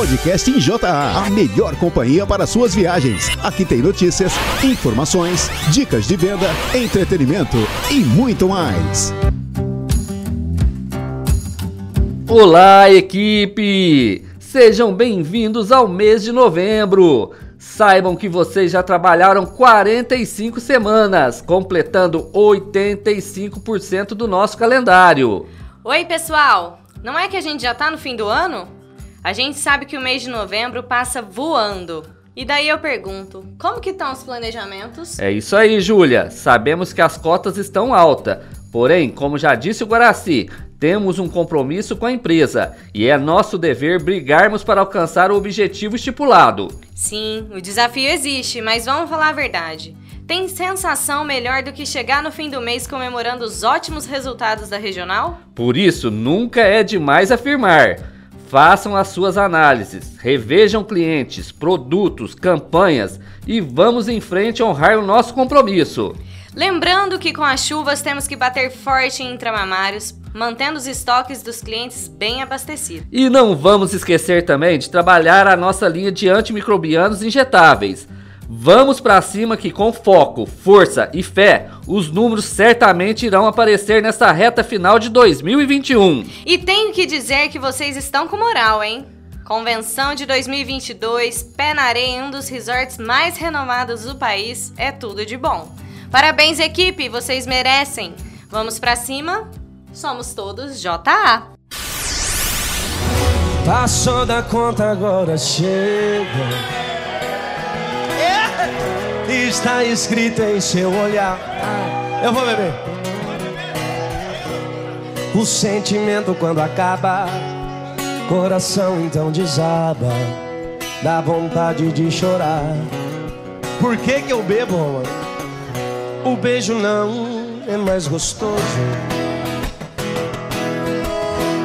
Podcast em JA, a melhor companhia para suas viagens. Aqui tem notícias, informações, dicas de venda, entretenimento e muito mais. Olá, equipe! Sejam bem-vindos ao mês de novembro. Saibam que vocês já trabalharam 45 semanas, completando 85% do nosso calendário. Oi, pessoal! Não é que a gente já tá no fim do ano? A gente sabe que o mês de novembro passa voando. E daí eu pergunto, como que estão os planejamentos? É isso aí, Júlia. Sabemos que as cotas estão altas. Porém, como já disse o Guaraci, temos um compromisso com a empresa e é nosso dever brigarmos para alcançar o objetivo estipulado. Sim, o desafio existe, mas vamos falar a verdade. Tem sensação melhor do que chegar no fim do mês comemorando os ótimos resultados da regional? Por isso, nunca é demais afirmar. Façam as suas análises, revejam clientes, produtos, campanhas e vamos em frente honrar o nosso compromisso. Lembrando que com as chuvas temos que bater forte em intramamários, mantendo os estoques dos clientes bem abastecidos. E não vamos esquecer também de trabalhar a nossa linha de antimicrobianos injetáveis. Vamos para cima que com foco, força e fé, os números certamente irão aparecer nessa reta final de 2021. E tenho que dizer que vocês estão com moral, hein? Convenção de 2022, pé na areia em um dos resorts mais renomados do país, é tudo de bom. Parabéns, equipe, vocês merecem. Vamos para cima, somos todos JA. Passou da conta, agora chega. Está escrito em seu olhar. Eu vou beber. O sentimento quando acaba, coração então desaba, dá vontade de chorar. Por que que eu bebo, mano? O beijo não é mais gostoso.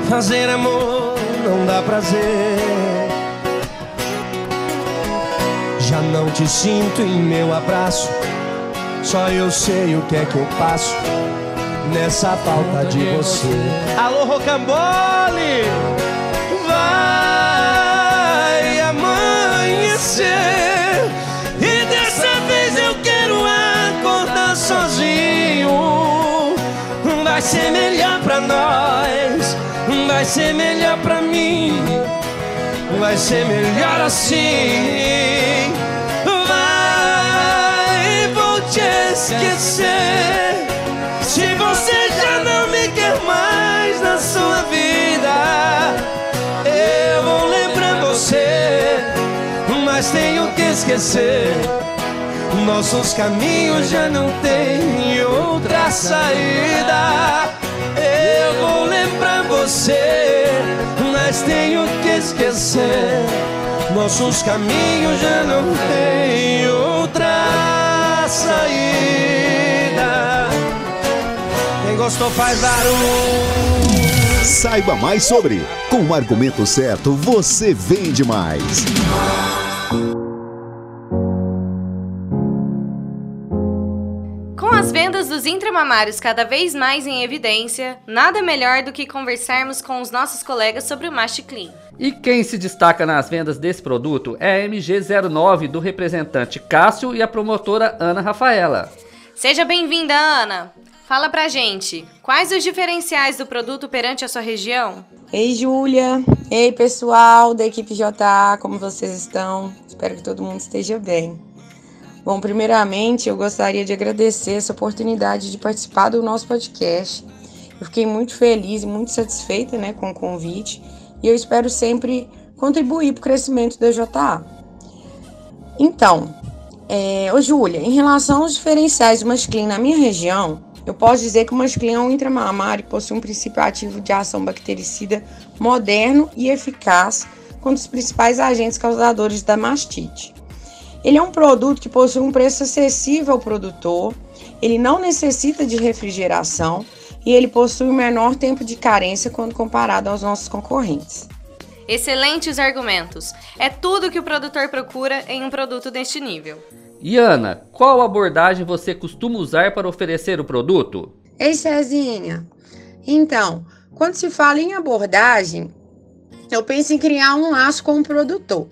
Fazer amor não dá prazer. Já não te sinto em meu abraço. Só eu sei o que é que eu passo nessa falta de você. Alô, Rocambole! Vai amanhecer. sozinho. Vai ser melhor pra nós, vai ser melhor pra mim, vai ser melhor assim. Vai, vou te esquecer. Se você já não me quer mais na sua vida, eu vou lembrar você, mas tenho que esquecer. Nossos caminhos já não têm outra saída. Eu vou lembrar você, mas tenho que esquecer. Nossos caminhos já não têm outra saída. Quem gostou faz barulho. Saiba mais sobre. Com o argumento certo, você vende mais. Intramamários cada vez mais em evidência, nada melhor do que conversarmos com os nossos colegas sobre o Mast Clean. E quem se destaca nas vendas desse produto é a MG09 do representante Cássio e a promotora Ana Rafaela. Seja bem-vinda, Ana! Fala pra gente, quais os diferenciais do produto perante a sua região? Ei, Júlia! Ei, pessoal da equipe JA, como vocês estão? Espero que todo mundo esteja bem. Bom, primeiramente eu gostaria de agradecer essa oportunidade de participar do nosso podcast. Eu fiquei muito feliz e muito satisfeita né, com o convite e eu espero sempre contribuir para o crescimento da JA. Então, é, ô Júlia, em relação aos diferenciais do Masclean na minha região, eu posso dizer que o Masclean é um intramamário que possui um princípio ativo de ação bactericida moderno e eficaz contra os principais agentes causadores da mastite. Ele é um produto que possui um preço acessível ao produtor, ele não necessita de refrigeração e ele possui um menor tempo de carência quando comparado aos nossos concorrentes. Excelentes argumentos. É tudo que o produtor procura em um produto deste nível. E Ana, qual abordagem você costuma usar para oferecer o produto? Ei, Cezinha. Então, quando se fala em abordagem, eu penso em criar um laço com o produtor.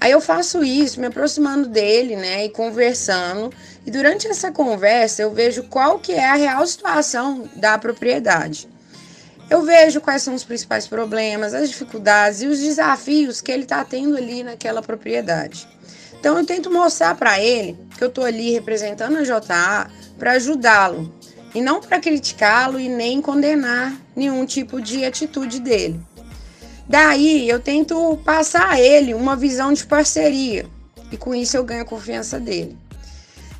Aí eu faço isso, me aproximando dele, né, e conversando. E durante essa conversa eu vejo qual que é a real situação da propriedade. Eu vejo quais são os principais problemas, as dificuldades e os desafios que ele está tendo ali naquela propriedade. Então eu tento mostrar para ele que eu estou ali representando a JA para ajudá-lo e não para criticá-lo e nem condenar nenhum tipo de atitude dele. Daí eu tento passar a ele uma visão de parceria e com isso eu ganho a confiança dele.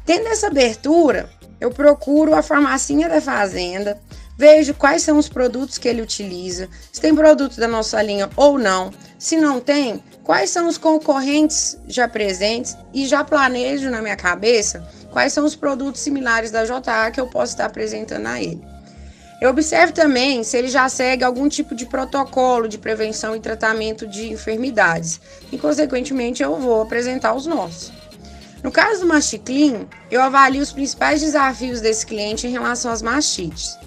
Tendo essa abertura, eu procuro a farmacinha da fazenda, vejo quais são os produtos que ele utiliza, se tem produto da nossa linha ou não. Se não tem, quais são os concorrentes já presentes e já planejo na minha cabeça quais são os produtos similares da JA que eu posso estar apresentando a ele. Eu observo também se ele já segue algum tipo de protocolo de prevenção e tratamento de enfermidades e, consequentemente, eu vou apresentar os nossos. No caso do Masticlean, eu avalio os principais desafios desse cliente em relação às mastites.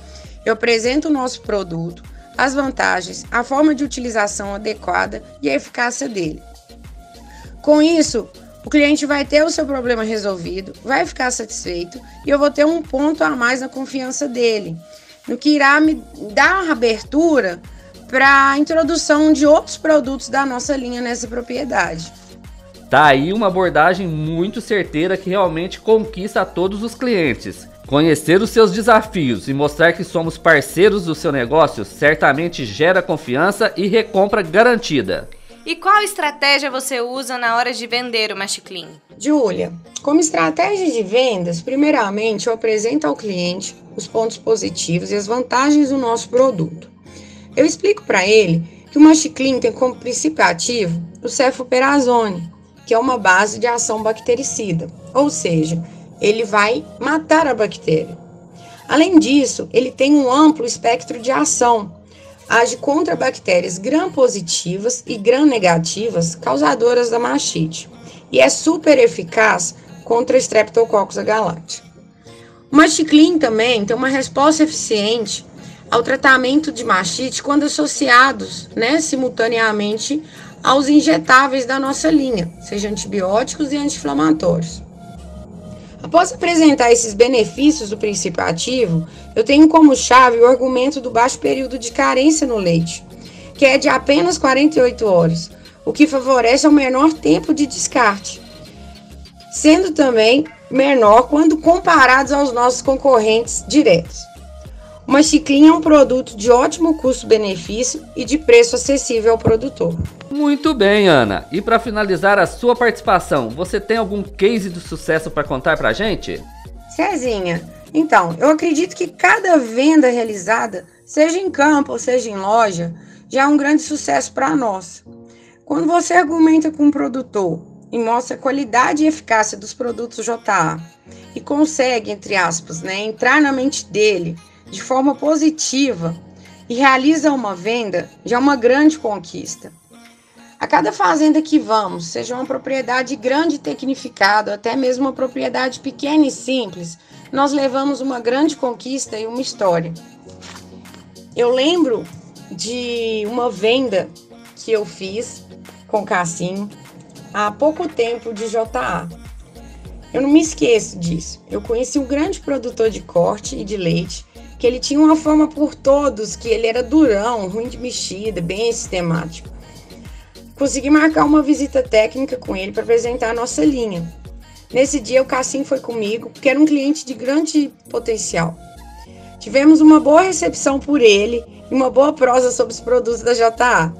Eu apresento o nosso produto, as vantagens, a forma de utilização adequada e a eficácia dele. Com isso, o cliente vai ter o seu problema resolvido, vai ficar satisfeito e eu vou ter um ponto a mais na confiança dele no que irá me dar abertura para a introdução de outros produtos da nossa linha nessa propriedade. Tá aí uma abordagem muito certeira que realmente conquista a todos os clientes. Conhecer os seus desafios e mostrar que somos parceiros do seu negócio certamente gera confiança e recompra garantida. E qual estratégia você usa na hora de vender o Machiclean? Júlia, como estratégia de vendas, primeiramente eu apresento ao cliente os pontos positivos e as vantagens do nosso produto. Eu explico para ele que o Machiclean tem como princípio ativo o cefoperazone, que é uma base de ação bactericida, ou seja, ele vai matar a bactéria. Além disso, ele tem um amplo espectro de ação, age contra bactérias gram-positivas e gram-negativas causadoras da mastite e é super eficaz contra Streptococcus agalacti. O Masticlean também tem uma resposta eficiente ao tratamento de mastite quando associados né, simultaneamente aos injetáveis da nossa linha, seja antibióticos e anti-inflamatórios. Após apresentar esses benefícios do princípio ativo, eu tenho como chave o argumento do baixo período de carência no leite, que é de apenas 48 horas, o que favorece o menor tempo de descarte, sendo também menor quando comparados aos nossos concorrentes diretos. O Machiclin é um produto de ótimo custo-benefício e de preço acessível ao produtor. Muito bem, Ana. E para finalizar a sua participação, você tem algum case de sucesso para contar para gente? Cezinha, então, eu acredito que cada venda realizada, seja em campo ou seja em loja, já é um grande sucesso para nós. Quando você argumenta com um produtor e mostra a qualidade e eficácia dos produtos JA e consegue, entre aspas, né, entrar na mente dele de forma positiva e realiza uma venda, já é uma grande conquista. A cada fazenda que vamos, seja uma propriedade grande e tecnificada, até mesmo uma propriedade pequena e simples, nós levamos uma grande conquista e uma história. Eu lembro de uma venda que eu fiz com Cassim há pouco tempo de JA. Eu não me esqueço disso. Eu conheci um grande produtor de corte e de leite, que ele tinha uma fama por todos, que ele era durão, ruim de mexida, bem sistemático. Consegui marcar uma visita técnica com ele para apresentar a nossa linha. Nesse dia, o Cassim foi comigo, porque era um cliente de grande potencial. Tivemos uma boa recepção por ele e uma boa prosa sobre os produtos da JA.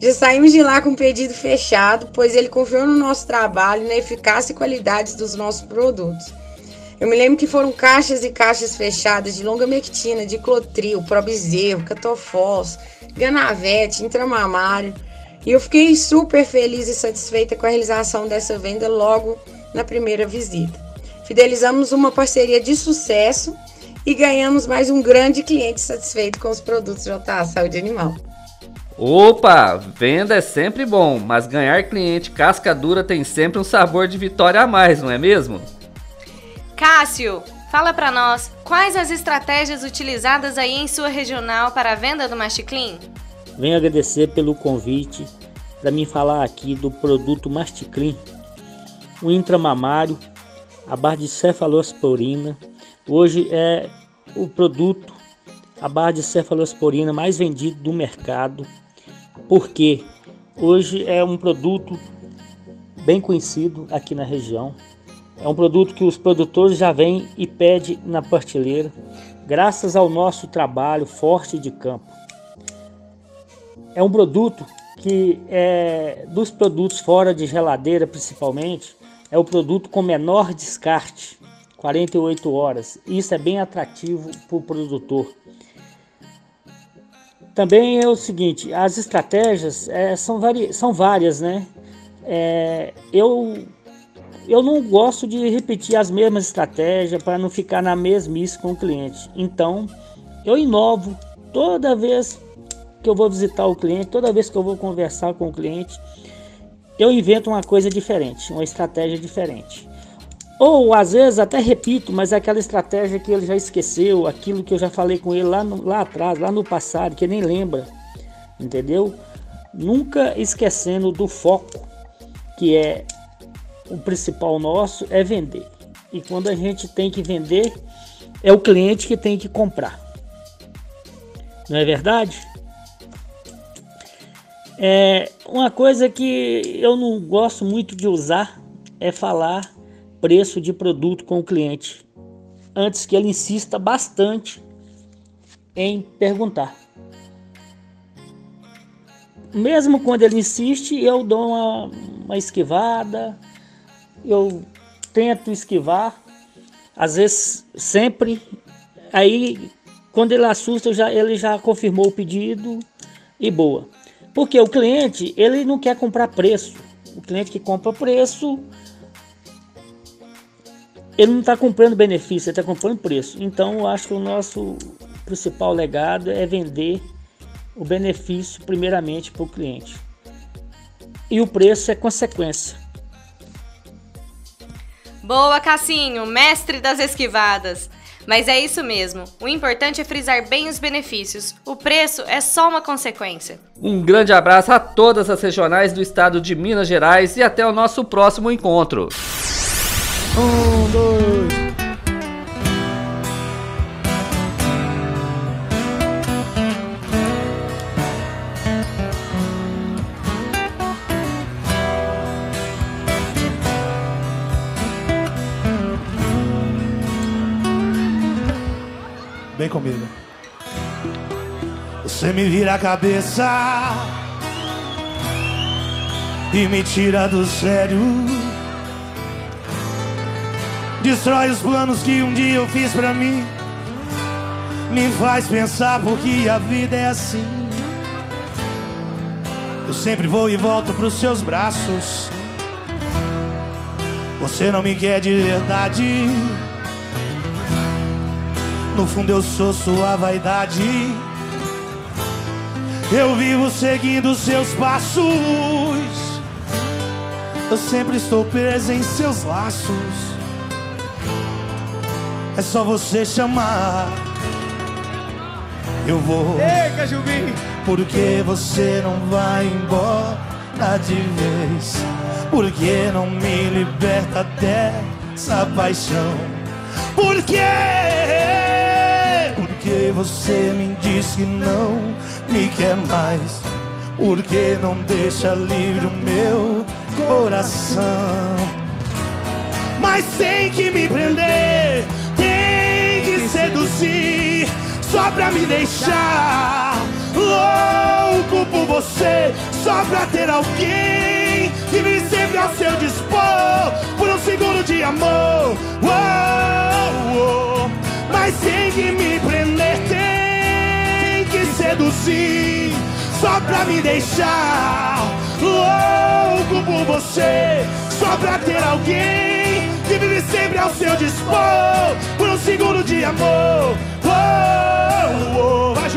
Já saímos de lá com o pedido fechado, pois ele confiou no nosso trabalho e na eficácia e qualidade dos nossos produtos. Eu me lembro que foram caixas e caixas fechadas de longa mectina, de clotril, probezerro, catofós, ganavete, intramamário. E eu fiquei super feliz e satisfeita com a realização dessa venda logo na primeira visita. Fidelizamos uma parceria de sucesso e ganhamos mais um grande cliente satisfeito com os produtos JA Saúde Animal. Opa, venda é sempre bom, mas ganhar cliente casca dura tem sempre um sabor de vitória a mais, não é mesmo? Cássio, fala para nós, quais as estratégias utilizadas aí em sua regional para a venda do Machiclean? Venho agradecer pelo convite para mim falar aqui do produto Masticlin, o intramamário, a barra de cefalosporina. Hoje é o produto, a barra de cefalosporina mais vendido do mercado, porque hoje é um produto bem conhecido aqui na região. É um produto que os produtores já vêm e pedem na prateleira, graças ao nosso trabalho forte de campo. É um produto que é dos produtos fora de geladeira, principalmente, é o produto com menor descarte, 48 horas. Isso é bem atrativo para o produtor. Também é o seguinte, as estratégias é, são, são várias, né? É, eu, eu não gosto de repetir as mesmas estratégias para não ficar na mesmice com o cliente. Então, eu inovo toda vez que eu vou visitar o cliente, toda vez que eu vou conversar com o cliente, eu invento uma coisa diferente, uma estratégia diferente. Ou às vezes até repito, mas é aquela estratégia que ele já esqueceu, aquilo que eu já falei com ele lá, no, lá atrás, lá no passado, que nem lembra, entendeu? Nunca esquecendo do foco, que é o principal nosso, é vender. E quando a gente tem que vender, é o cliente que tem que comprar. Não é verdade? É, uma coisa que eu não gosto muito de usar é falar preço de produto com o cliente antes que ele insista bastante em perguntar. Mesmo quando ele insiste, eu dou uma, uma esquivada, eu tento esquivar, às vezes sempre. Aí, quando ele assusta, já, ele já confirmou o pedido e boa. Porque o cliente, ele não quer comprar preço. O cliente que compra preço, ele não está comprando benefício, ele está comprando preço. Então, eu acho que o nosso principal legado é vender o benefício primeiramente para o cliente. E o preço é consequência. Boa, Cassinho, mestre das esquivadas. Mas é isso mesmo. O importante é frisar bem os benefícios. O preço é só uma consequência. Um grande abraço a todas as regionais do estado de Minas Gerais e até o nosso próximo encontro. Um, dois. Comigo. Você me vira a cabeça e me tira do sério. Destrói os planos que um dia eu fiz pra mim. Me faz pensar porque a vida é assim. Eu sempre vou e volto pros seus braços. Você não me quer de verdade. No fundo eu sou sua vaidade. Eu vivo seguindo seus passos. Eu sempre estou preso em seus laços. É só você chamar. Eu vou. Ei! Porque você não vai embora de vez? Porque não me liberta dessa paixão? Por quê? Você me diz que não me quer mais? Porque não deixa livre o meu coração? Mas tem que me prender, tem que seduzir, só pra me deixar louco por você, só pra ter alguém que me sempre ao seu dispor por um segundo de amor. Oh, oh. Tem que me prender, tem que seduzir, só pra me deixar louco por você, só pra ter alguém que vive sempre ao seu dispor por um segundo de amor. Oh, oh. Vai,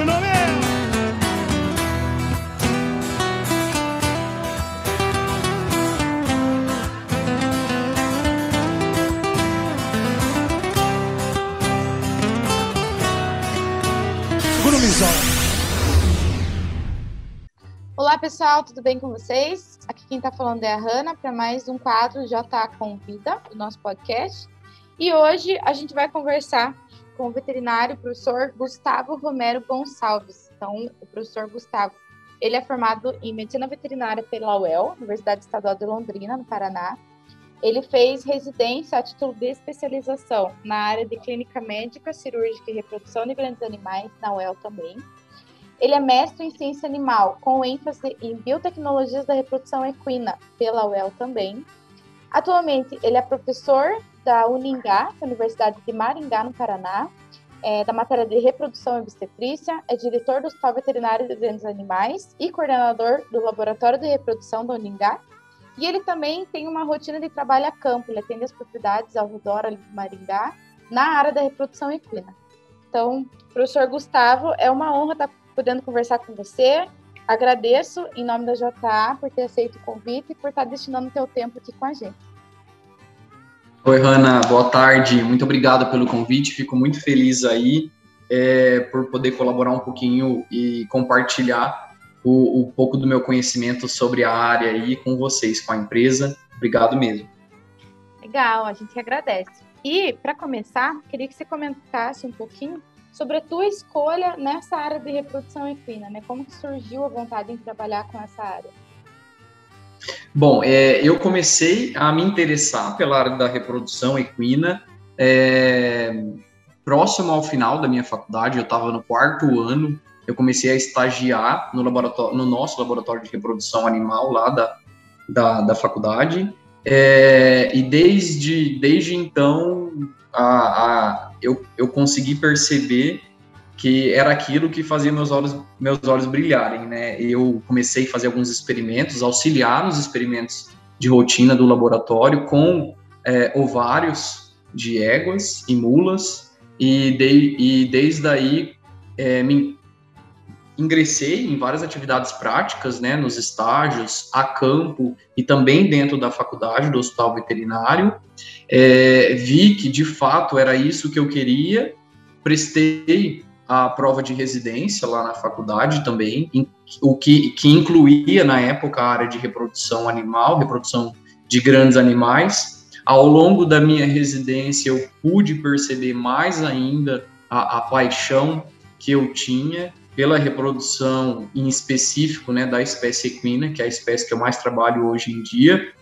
pessoal, tudo bem com vocês? Aqui quem está falando é a Hanna para mais um quadro JA Convida, do nosso podcast. E hoje a gente vai conversar com o veterinário professor Gustavo Romero Gonçalves. Então, o professor Gustavo, ele é formado em medicina veterinária pela UEL, Universidade Estadual de Londrina, no Paraná. Ele fez residência a título de especialização na área de clínica médica, cirúrgica e reprodução de grandes animais, na UEL também ele é mestre em ciência animal, com ênfase em biotecnologias da reprodução equina, pela UEL também. Atualmente, ele é professor da Uningá, Universidade de Maringá, no Paraná, é, da matéria de reprodução e obstetrícia, é diretor do Hospital Veterinário de Grandes Animais e coordenador do Laboratório de Reprodução da Uningá. E ele também tem uma rotina de trabalho a campo, ele atende as propriedades ao redor de Maringá, na área da reprodução equina. Então, professor Gustavo, é uma honra estar podendo conversar com você. Agradeço em nome da JA por ter aceito o convite e por estar destinando o teu tempo aqui com a gente. Oi, Hanna, boa tarde. Muito obrigado pelo convite. Fico muito feliz aí é, por poder colaborar um pouquinho e compartilhar o, o, pouco do meu conhecimento sobre a área aí com vocês, com a empresa. Obrigado mesmo. Legal, a gente agradece. E, para começar, queria que você comentasse um pouquinho sobre a tua escolha nessa área de reprodução equina, né? Como que surgiu a vontade em trabalhar com essa área? Bom, é, eu comecei a me interessar pela área da reprodução equina é, próximo ao final da minha faculdade, eu estava no quarto ano, eu comecei a estagiar no, laboratório, no nosso laboratório de reprodução animal lá da, da, da faculdade, é, e desde, desde então a, a, eu, eu consegui perceber que era aquilo que fazia meus olhos, meus olhos brilharem, né? Eu comecei a fazer alguns experimentos, auxiliar nos experimentos de rotina do laboratório com é, ovários de éguas e mulas, e, de, e desde aí é, me ingressei em várias atividades práticas, né, nos estágios, a campo e também dentro da faculdade do hospital veterinário. É, vi que de fato era isso que eu queria, prestei a prova de residência lá na faculdade também, o que, que incluía na época a área de reprodução animal, reprodução de grandes animais. Ao longo da minha residência, eu pude perceber mais ainda a, a paixão que eu tinha pela reprodução em específico né, da espécie equina, que é a espécie que eu mais trabalho hoje em dia.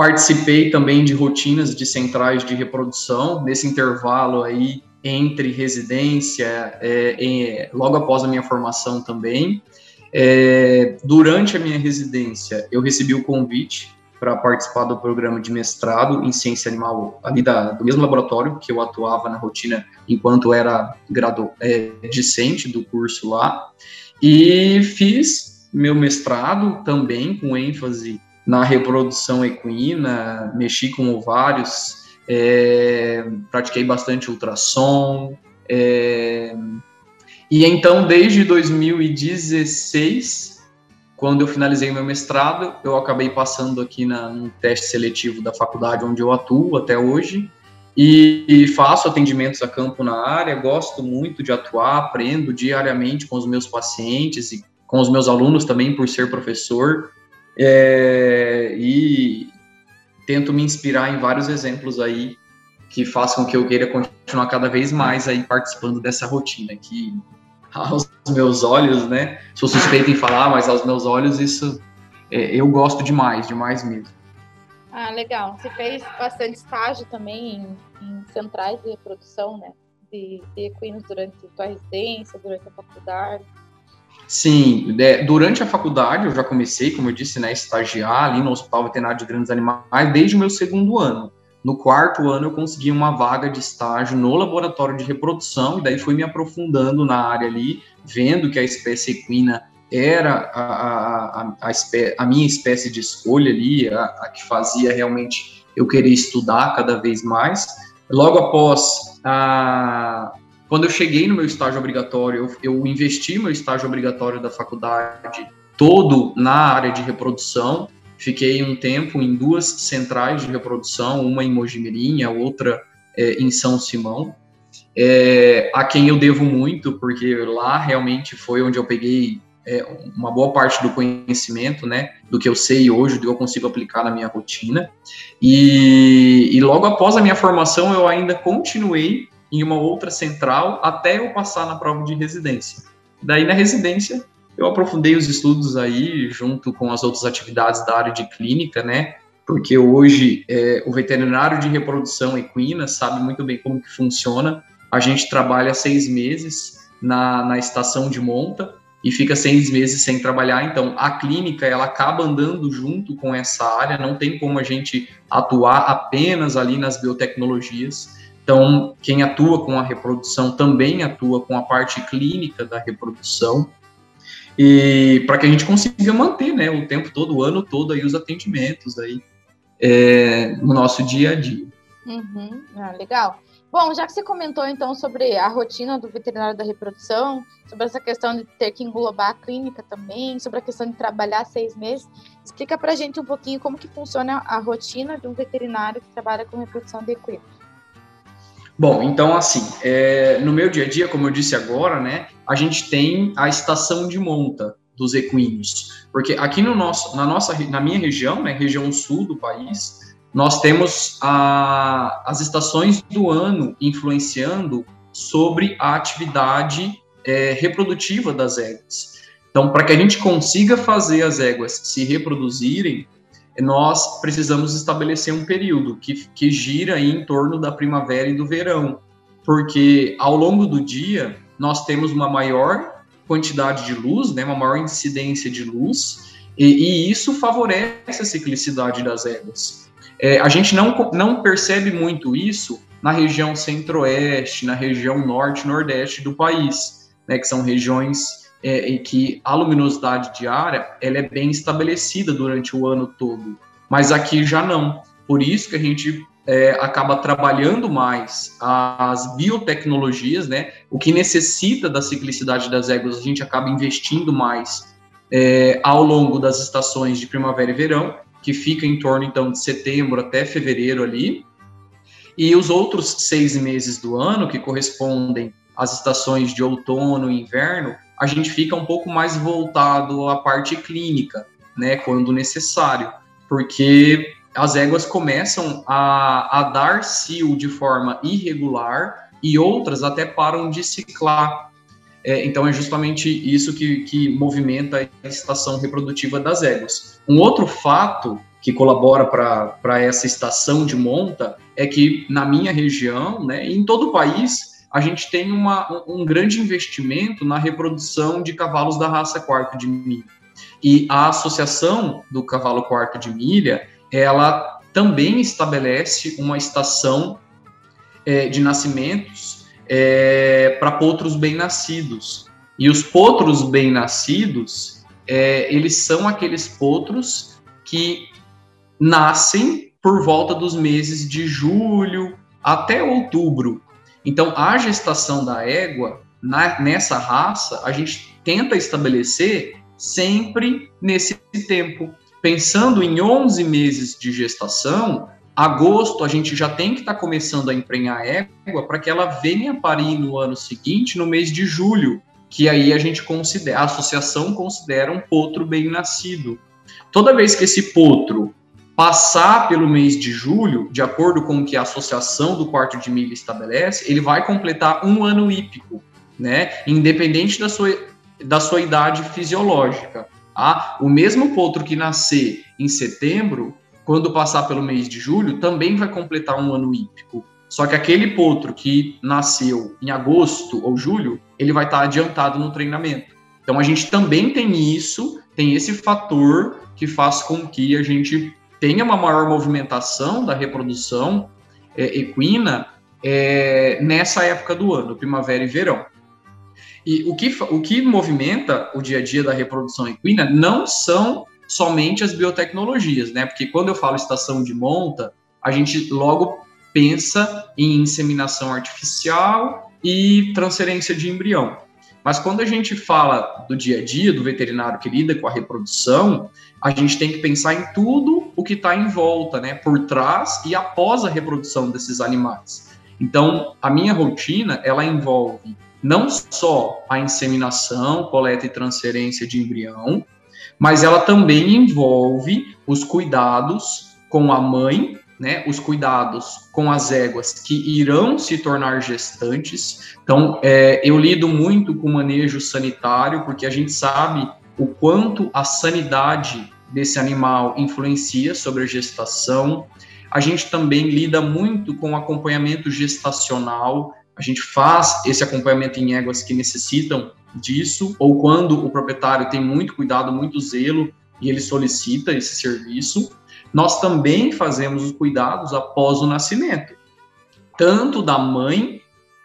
Participei também de rotinas de centrais de reprodução, nesse intervalo aí entre residência, é, em, logo após a minha formação também. É, durante a minha residência, eu recebi o convite para participar do programa de mestrado em ciência animal ali da, do mesmo laboratório que eu atuava na rotina enquanto era gradu, é, discente do curso lá e fiz meu mestrado também com ênfase na reprodução equina, mexi com ovários, é, pratiquei bastante ultrassom é, e então desde 2016 quando eu finalizei meu mestrado, eu acabei passando aqui na, num teste seletivo da faculdade onde eu atuo até hoje e, e, faço atendimentos a campo na área. Gosto muito de atuar, aprendo diariamente com os meus pacientes e com os meus alunos também, por ser professor. É, e tento me inspirar em vários exemplos aí que façam que eu queira continuar cada vez mais aí participando dessa rotina que aos meus olhos, né? Sou suspeito em falar, mas aos meus olhos isso é, eu gosto demais, demais mesmo. Ah, legal. Você fez bastante estágio também em, em centrais de reprodução, né? De, de equinos durante a tua residência, durante a faculdade. Sim, é, durante a faculdade eu já comecei, como eu disse, né, estagiar ali no Hospital Veterinário de Grandes Animais desde o meu segundo ano. No quarto ano, eu consegui uma vaga de estágio no laboratório de reprodução, e daí fui me aprofundando na área ali, vendo que a espécie equina era a, a, a, a, minha espécie de escolha ali, a, que fazia realmente eu querer estudar cada vez mais. Logo após, a, quando eu cheguei no meu estágio obrigatório, eu, eu investi meu estágio obrigatório da faculdade todo na área de reprodução, Fiquei um tempo em duas centrais de reprodução, uma em Mojimirim, a outra é, em São Simão, é, a quem eu devo muito, porque lá realmente foi onde eu peguei é, uma boa parte do conhecimento, né, do que eu sei hoje, do que eu consigo aplicar na minha rotina. E, e logo após a minha formação, eu ainda continuei em uma outra central até eu passar na prova de residência. Daí, na residência, eu aprofundei os estudos aí, junto com as outras atividades da área de clínica, né, porque hoje é, o veterinário de reprodução equina sabe muito bem como que funciona. A gente trabalha seis meses na, na estação de monta, e fica seis meses sem trabalhar. Então, a clínica ela acaba andando junto com essa área, não tem como a gente atuar apenas ali nas biotecnologias. Então, quem atua com a reprodução também atua com a parte clínica da reprodução. E para que a gente consiga manter, né, o tempo todo, o ano todo aí os atendimentos aí é, no nosso dia a dia. Uhum. Ah, legal. Bom, já que você comentou então sobre a rotina do veterinário da reprodução, sobre essa questão de ter que englobar a clínica também, sobre a questão de trabalhar seis meses, explica pra gente um pouquinho como que funciona a rotina de um veterinário que trabalha com reprodução de equinos. Bom, então assim, é, no meu dia a dia, como eu disse agora, né, a gente tem a estação de monta dos equinos, porque aqui no nosso, na nossa, na minha região, né, região sul do país, nós temos a, as estações do ano influenciando sobre a atividade é, reprodutiva das éguas. Então, para que a gente consiga fazer as éguas se reproduzirem, nós precisamos estabelecer um período que, que gira em torno da primavera e do verão, porque ao longo do dia nós temos uma maior quantidade de luz, né, uma maior incidência de luz, e, e isso favorece a ciclicidade das éguas. É, a gente não, não percebe muito isso na região centro-oeste, na região norte-nordeste do país, né, que são regiões é, em que a luminosidade diária ela é bem estabelecida durante o ano todo, mas aqui já não. Por isso que a gente é, acaba trabalhando mais as biotecnologias, né? O que necessita da ciclicidade das éguas, a gente acaba investindo mais é, ao longo das estações de primavera e verão, que fica em torno então de setembro até fevereiro ali, e os outros seis meses do ano, que correspondem às estações de outono e inverno, a gente fica um pouco mais voltado à parte clínica, né, quando necessário, porque as éguas começam a, a dar cio de forma irregular e outras até param de ciclar. É, então é justamente isso que, que movimenta a estação reprodutiva das éguas. Um outro fato que colabora para essa estação de monta é que na minha região, né, em todo o país, a gente tem uma, um grande investimento na reprodução de cavalos da raça quarto de milha. E a associação do cavalo quarto de milha, ela também estabelece uma estação é, de nascimentos é, para potros bem-nascidos. E os potros bem-nascidos, é, eles são aqueles potros que nascem por volta dos meses de julho até outubro. Então, a gestação da égua, na, nessa raça, a gente tenta estabelecer sempre nesse tempo. Pensando em 11 meses de gestação, agosto a gente já tem que estar tá começando a emprenhar a égua para que ela venha parir no ano seguinte, no mês de julho, que aí a gente considera, a associação considera um potro bem nascido. Toda vez que esse potro passar pelo mês de julho, de acordo com o que a associação do quarto de milha estabelece, ele vai completar um ano hípico, né? Independente da sua, da sua idade fisiológica. Tá? O mesmo potro que nascer em setembro, quando passar pelo mês de julho, também vai completar um ano hípico. Só que aquele potro que nasceu em agosto ou julho, ele vai estar adiantado no treinamento. Então a gente também tem isso, tem esse fator que faz com que a gente tenha uma maior movimentação da reprodução é, equina é, nessa época do ano, primavera e verão. E o que, o que movimenta o dia a dia da reprodução equina não são somente as biotecnologias, né? Porque quando eu falo estação de monta, a gente logo pensa em inseminação artificial e transferência de embrião. Mas quando a gente fala do dia a dia do veterinário que lida com a reprodução, a gente tem que pensar em tudo o que está em volta, né, por trás e após a reprodução desses animais. Então, a minha rotina ela envolve não só a inseminação, coleta e transferência de embrião, mas ela também envolve os cuidados com a mãe, né, os cuidados com as éguas que irão se tornar gestantes. Então, é, eu lido muito com manejo sanitário, porque a gente sabe o quanto a sanidade desse animal influencia sobre a gestação. A gente também lida muito com acompanhamento gestacional, a gente faz esse acompanhamento em éguas que necessitam disso, ou quando o proprietário tem muito cuidado, muito zelo, e ele solicita esse serviço. Nós também fazemos os cuidados após o nascimento, tanto da mãe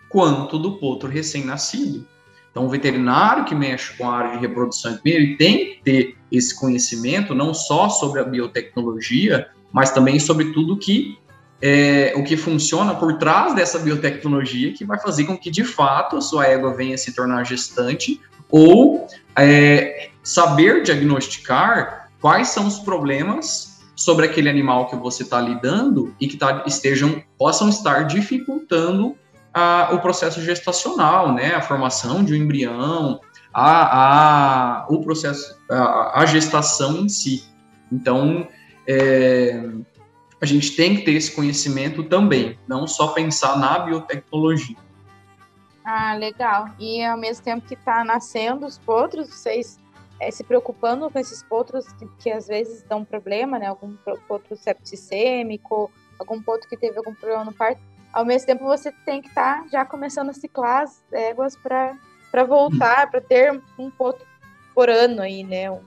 quanto do potro recém-nascido. Então, o veterinário que mexe com a área de reprodução ele tem que ter esse conhecimento não só sobre a biotecnologia, mas também sobre tudo que é, o que funciona por trás dessa biotecnologia que vai fazer com que, de fato, a sua égua venha se tornar gestante ou é, saber diagnosticar quais são os problemas sobre aquele animal que você está lidando e que tá, estejam, possam estar dificultando a, o processo gestacional, né, a formação de um embrião, a, a, o processo, a, a gestação em si. Então, é, a gente tem que ter esse conhecimento também, não só pensar na biotecnologia. Ah, legal. E ao mesmo tempo que está nascendo os potros, vocês é, se preocupando com esses potros que, que, às vezes dão problema, né? Algum potro septicêmico, algum potro que teve algum problema no parto. Ao mesmo tempo, você tem que estar tá já começando a ciclar as éguas para voltar, para ter um potro por ano aí, né? Um,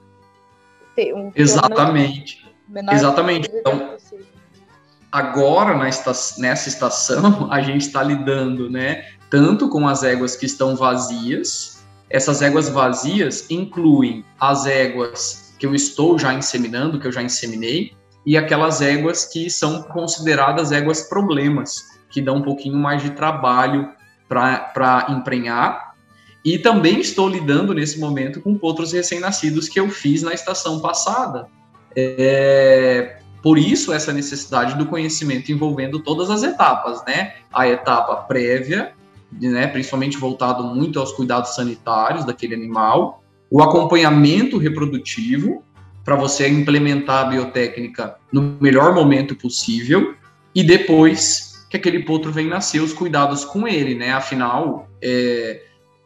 um Exatamente. Exatamente. Então, agora nessa estação a gente está lidando, né, tanto com as éguas que estão vazias. Essas éguas vazias incluem as éguas que eu estou já inseminando, que eu já inseminei, e aquelas éguas que são consideradas éguas problemas, que dão um pouquinho mais de trabalho para emprenhar. E também estou lidando nesse momento com outros recém-nascidos que eu fiz na estação passada. É, por isso, essa necessidade do conhecimento envolvendo todas as etapas, né? A etapa prévia, né, principalmente voltado muito aos cuidados sanitários daquele animal, o acompanhamento reprodutivo, para você implementar a biotécnica no melhor momento possível, e depois que aquele potro vem nascer, os cuidados com ele, né? Afinal, é,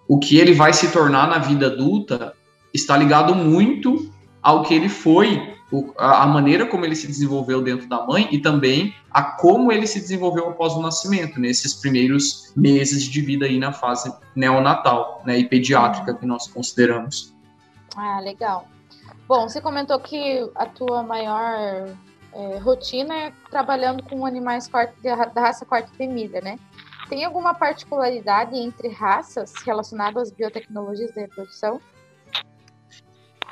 o que ele vai se tornar na vida adulta está ligado muito ao que ele foi o, a, a, maneira como ele se desenvolveu dentro da mãe e também a como ele se desenvolveu após o nascimento, nesses primeiros meses de vida aí na fase neonatal né, e pediátrica que nós consideramos. Ah, legal. Bom, você comentou que a tua maior é, rotina é trabalhando com animais da raça quarta temida, né? Tem alguma particularidade entre raças relacionadas às biotecnologias da reprodução?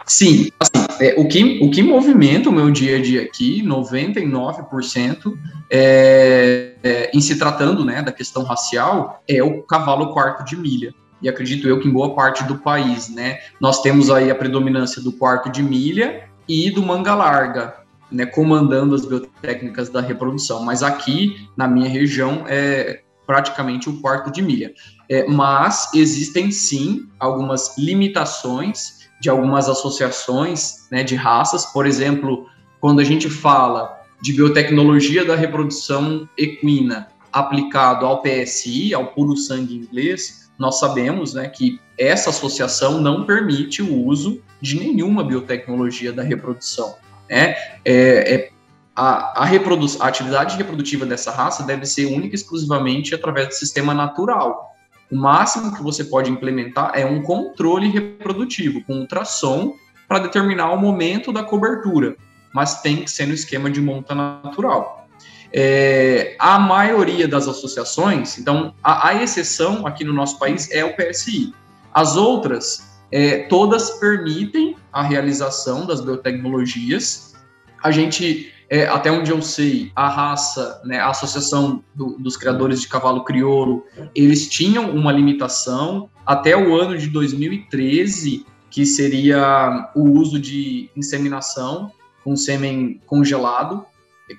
Sim, assim, é, o, que, o que movimenta o meu dia a dia aqui, 99%, é, é, em se tratando né, da questão racial, é o cavalo quarto de milha. E acredito eu que em boa parte do país, né? Nós temos aí a predominância do quarto de milha e do manga larga, né, comandando as biotécnicas da reprodução. Mas aqui, na minha região, é praticamente o quarto de milha. É, mas existem sim algumas limitações de algumas associações né, de raças. Por exemplo, quando a gente fala de biotecnologia da reprodução equina aplicado ao PSI, ao puro sangue inglês, nós sabemos né, que essa associação não permite o uso de nenhuma biotecnologia da reprodução. Né? É, é, a, a, a atividade reprodutiva dessa raça deve ser única e exclusivamente através do sistema natural. O máximo que você pode implementar é um controle reprodutivo com ultrassom para determinar o momento da cobertura, mas tem que ser no esquema de monta natural. É, a maioria das associações, então, a, a, exceção aqui no nosso país é o PSI. As outras, é, todas permitem a realização das biotecnologias. A gente é, até onde eu sei, a raça, né, a Associação do, dos Criadores de Cavalo Crioulo, eles tinham uma limitação até o ano de 2013, que seria o uso de inseminação com sêmen congelado.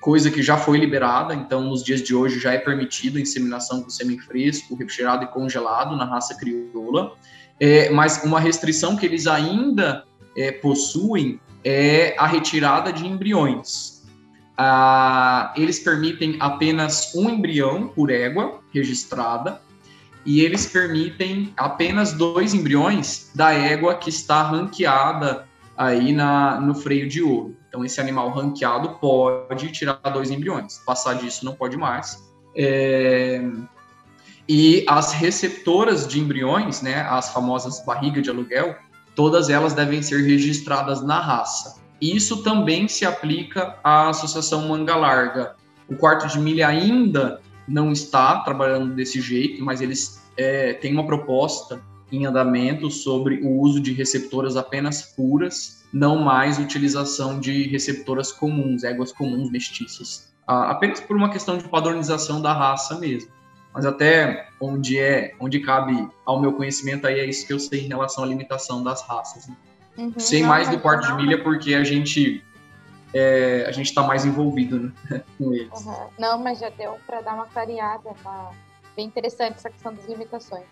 coisa que já foi liberada, então nos dias de hoje já é permitido a inseminação com sêmen fresco, refrigerado e congelado na raça crioula, é, mas uma restrição que eles ainda é, possuem é a retirada de embriões. Ah, eles permitem apenas um embrião por égua registrada e eles permitem apenas dois embriões da égua que está ranqueada aí na, no freio de ouro. Então, esse animal ranqueado pode tirar dois embriões. Passar disso não pode mais. É... E as receptoras de embriões, né, as famosas barriga de aluguel, todas elas devem ser registradas na raça. Isso também se aplica à Associação Manga Larga. O quarto de milha ainda não está trabalhando desse jeito, mas eles é, têm uma proposta em andamento sobre o uso de receptoras apenas puras, não mais utilização de receptoras comuns, éguas comuns mestiças, apenas por uma questão de padronização da raça mesmo. Mas até onde é, onde cabe ao meu conhecimento aí é isso que eu sei em relação à limitação das raças. Né? Uhum, sei mais do quarto de milha porque a gente é, a gente está mais envolvido né, com eles. Uhum. Não, mas já deu para dar uma clareada, uma... bem interessante essa questão das limitações.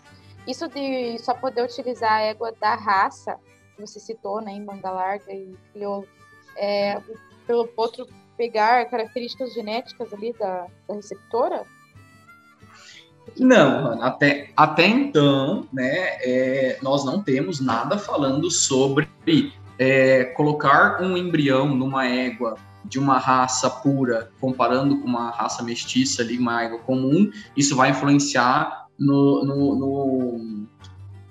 Isso de só poder utilizar a égua da raça, que você citou, né, em manga larga e crioulo, é, pelo potro pegar características genéticas ali da, da receptora? Não, até, até então, né, é, nós não temos nada falando sobre é, colocar um embrião numa égua de uma raça pura, comparando com uma raça mestiça ali, uma égua comum, isso vai influenciar no, no, no,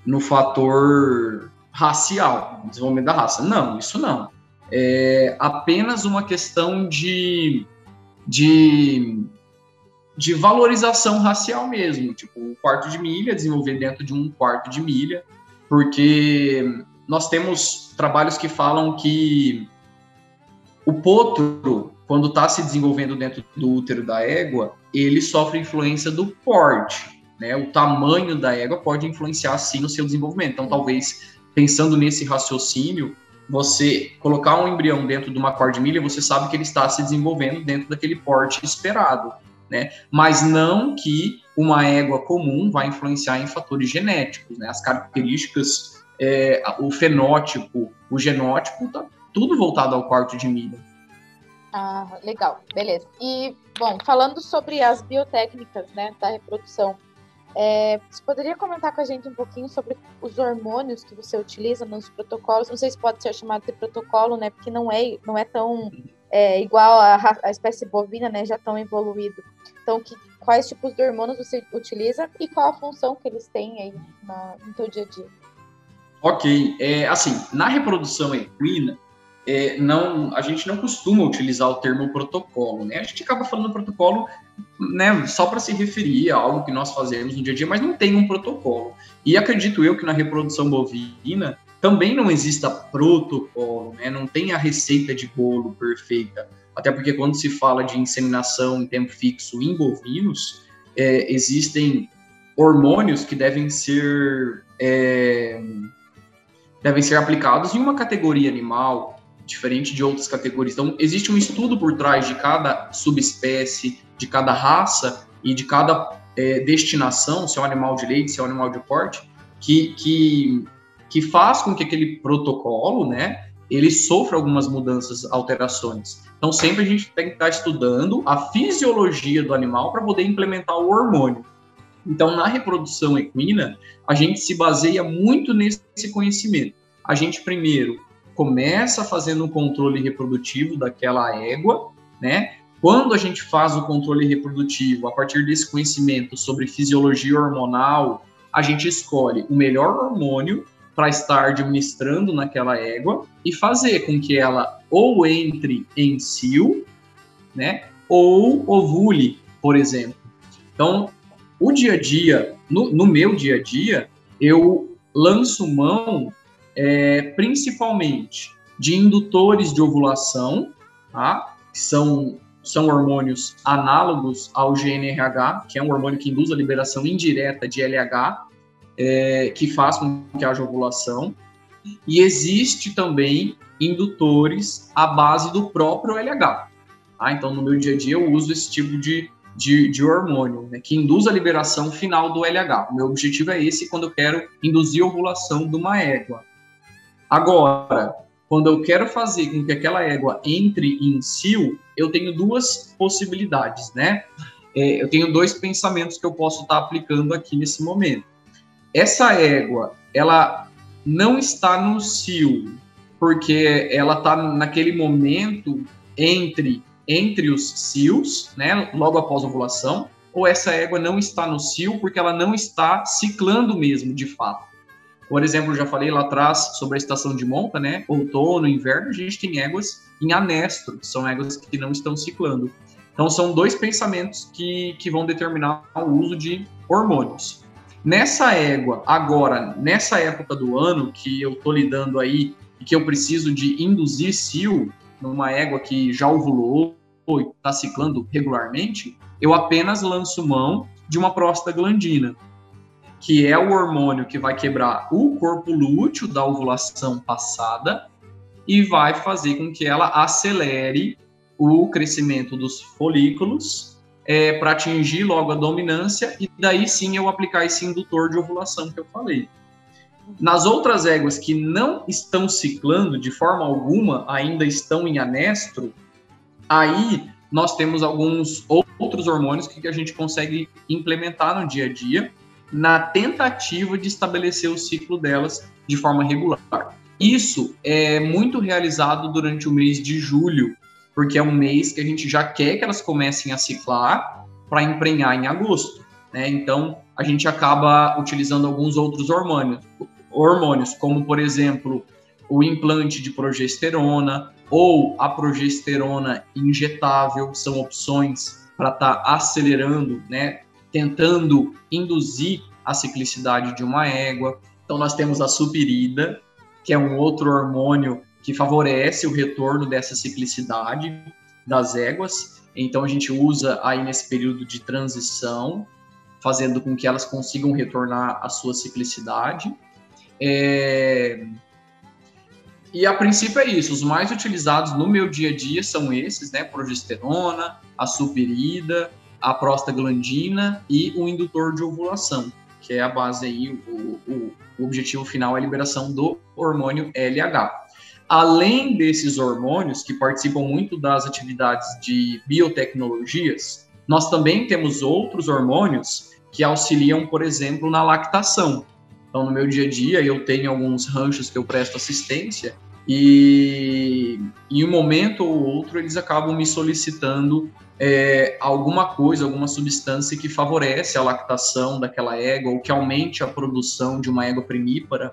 no fator racial, desenvolvimento da raça. Não, isso não. É apenas uma questão de, de, de valorização racial mesmo. Tipo, um quarto de milha, desenvolver dentro de um quarto de milha, porque nós temos trabalhos que falam que o potro, quando está se desenvolvendo dentro do útero da égua, ele sofre influência do porte né? O tamanho da égua pode influenciar sim no seu desenvolvimento. Então, talvez pensando nesse raciocínio, você colocar um embrião dentro de uma cordilha, você sabe que ele está se desenvolvendo dentro daquele porte esperado, né? Mas não que uma égua comum vai influenciar em fatores genéticos, né? As características, é, o fenótipo, o genótipo, tá tudo voltado ao quarto de milha. Ah, legal, beleza. E, bom, falando sobre as biotécnicas, né, da reprodução, é, você poderia comentar com a gente um pouquinho sobre os hormônios que você utiliza nos protocolos? Não sei se pode ser chamado de protocolo, né? Porque não é, não é tão é, igual a, a espécie bovina, né? Já tão evoluído. Então, que, quais tipos de hormônios você utiliza e qual a função que eles têm aí na, no seu dia a dia? Ok, é, assim, na reprodução equina, é, não, a gente não costuma utilizar o termo protocolo, né? A gente acaba falando protocolo, né, só para se referir a algo que nós fazemos no dia a dia, mas não tem um protocolo. E acredito eu que na reprodução bovina também não exista protocolo, né? Não tem a receita de bolo perfeita. Até porque quando se fala de inseminação em tempo fixo em bovinos, é, existem hormônios que devem ser é, devem ser aplicados em uma categoria animal diferente de outras categorias. Então, existe um estudo por trás de cada subespécie, de cada raça e de cada é, destinação, se é um animal de leite, se é um animal de porte, que, que, que faz com que aquele protocolo, né, ele sofra algumas mudanças, alterações. Então, sempre a gente tem que estar estudando a fisiologia do animal para poder implementar o hormônio. Então, na reprodução equina, a gente se baseia muito nesse conhecimento. A gente primeiro começa fazendo um controle reprodutivo daquela égua, né? Quando a gente faz o controle reprodutivo, a partir desse conhecimento sobre fisiologia hormonal, a gente escolhe o melhor hormônio para estar administrando naquela égua e fazer com que ela ou entre em cio, né, ou ovule, por exemplo. Então, o dia a dia, no, no meu dia a dia, eu lanço mão é, principalmente de indutores de ovulação, tá? que são, são hormônios análogos ao GNRH, que é um hormônio que induz a liberação indireta de LH, é, que faz com que haja ovulação. E existe também indutores à base do próprio LH. Tá? Então, no meu dia a dia, eu uso esse tipo de, de, de hormônio, né, que induz a liberação final do LH. O meu objetivo é esse quando eu quero induzir a ovulação de uma égua. Agora, quando eu quero fazer com que aquela égua entre em cio, eu tenho duas possibilidades, né? É, eu tenho dois pensamentos que eu posso estar aplicando aqui nesse momento. Essa égua, ela não está no cio, porque ela está naquele momento entre entre os cios, né, logo após a ovulação, ou essa égua não está no cio porque ela não está ciclando mesmo, de fato. Por exemplo, já falei lá atrás sobre a estação de monta, né? Outono, inverno, a gente tem éguas em anestro, que são éguas que não estão ciclando. Então, são dois pensamentos que, que vão determinar o uso de hormônios. Nessa égua, agora, nessa época do ano que eu estou lidando aí e que eu preciso de induzir cio numa égua que já ovulou e está ciclando regularmente, eu apenas lanço mão de uma prostaglandina, que é o hormônio que vai quebrar o corpo lúteo da ovulação passada e vai fazer com que ela acelere o crescimento dos folículos é, para atingir logo a dominância e daí sim eu aplicar esse indutor de ovulação que eu falei. Nas outras éguas que não estão ciclando de forma alguma, ainda estão em anestro, aí nós temos alguns outros hormônios que a gente consegue implementar no dia a dia na tentativa de estabelecer o ciclo delas de forma regular. Isso é muito realizado durante o mês de julho, porque é um mês que a gente já quer que elas comecem a ciclar para emprenhar em agosto. Né? Então, a gente acaba utilizando alguns outros hormônios, hormônios, como, por exemplo, o implante de progesterona ou a progesterona injetável, são opções para estar tá acelerando, né, tentando induzir a ciclicidade de uma égua. Então, nós temos a supirida, que é um outro hormônio que favorece o retorno dessa ciclicidade das éguas. Então, a gente usa aí nesse período de transição, fazendo com que elas consigam retornar à sua ciclicidade. É... E a princípio é isso. Os mais utilizados no meu dia a dia são esses, né? Progesterona, a supirida, a prostaglandina e o indutor de ovulação, que é a base aí, o, o, o objetivo final é a liberação do hormônio LH. Além desses hormônios que participam muito das atividades de biotecnologias, nós também temos outros hormônios que auxiliam, por exemplo, na lactação. Então, no meu dia a dia, eu tenho alguns ranchos que eu presto assistência e em um momento ou outro eles acabam me solicitando é, alguma coisa, alguma substância que favorece a lactação daquela égua ou que aumente a produção de uma égua primípara,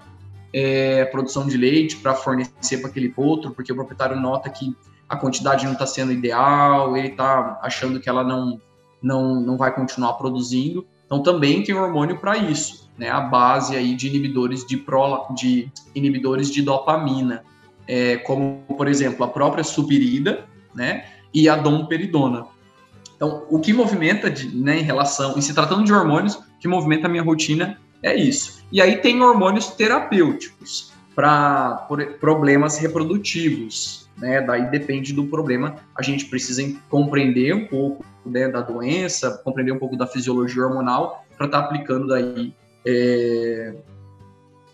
é, produção de leite para fornecer para aquele potro, porque o proprietário nota que a quantidade não está sendo ideal, ele está achando que ela não, não, não vai continuar produzindo. Então também tem hormônio para isso né, a base aí de inibidores de, pro, de inibidores de dopamina, é, como por exemplo a própria supirida, né, e a domperidona. Então, o que movimenta de, né, em relação, em se tratando de hormônios, o que movimenta a minha rotina é isso. E aí tem hormônios terapêuticos para problemas reprodutivos, né? Daí depende do problema. A gente precisa compreender um pouco né, da doença, compreender um pouco da fisiologia hormonal para estar tá aplicando daí é,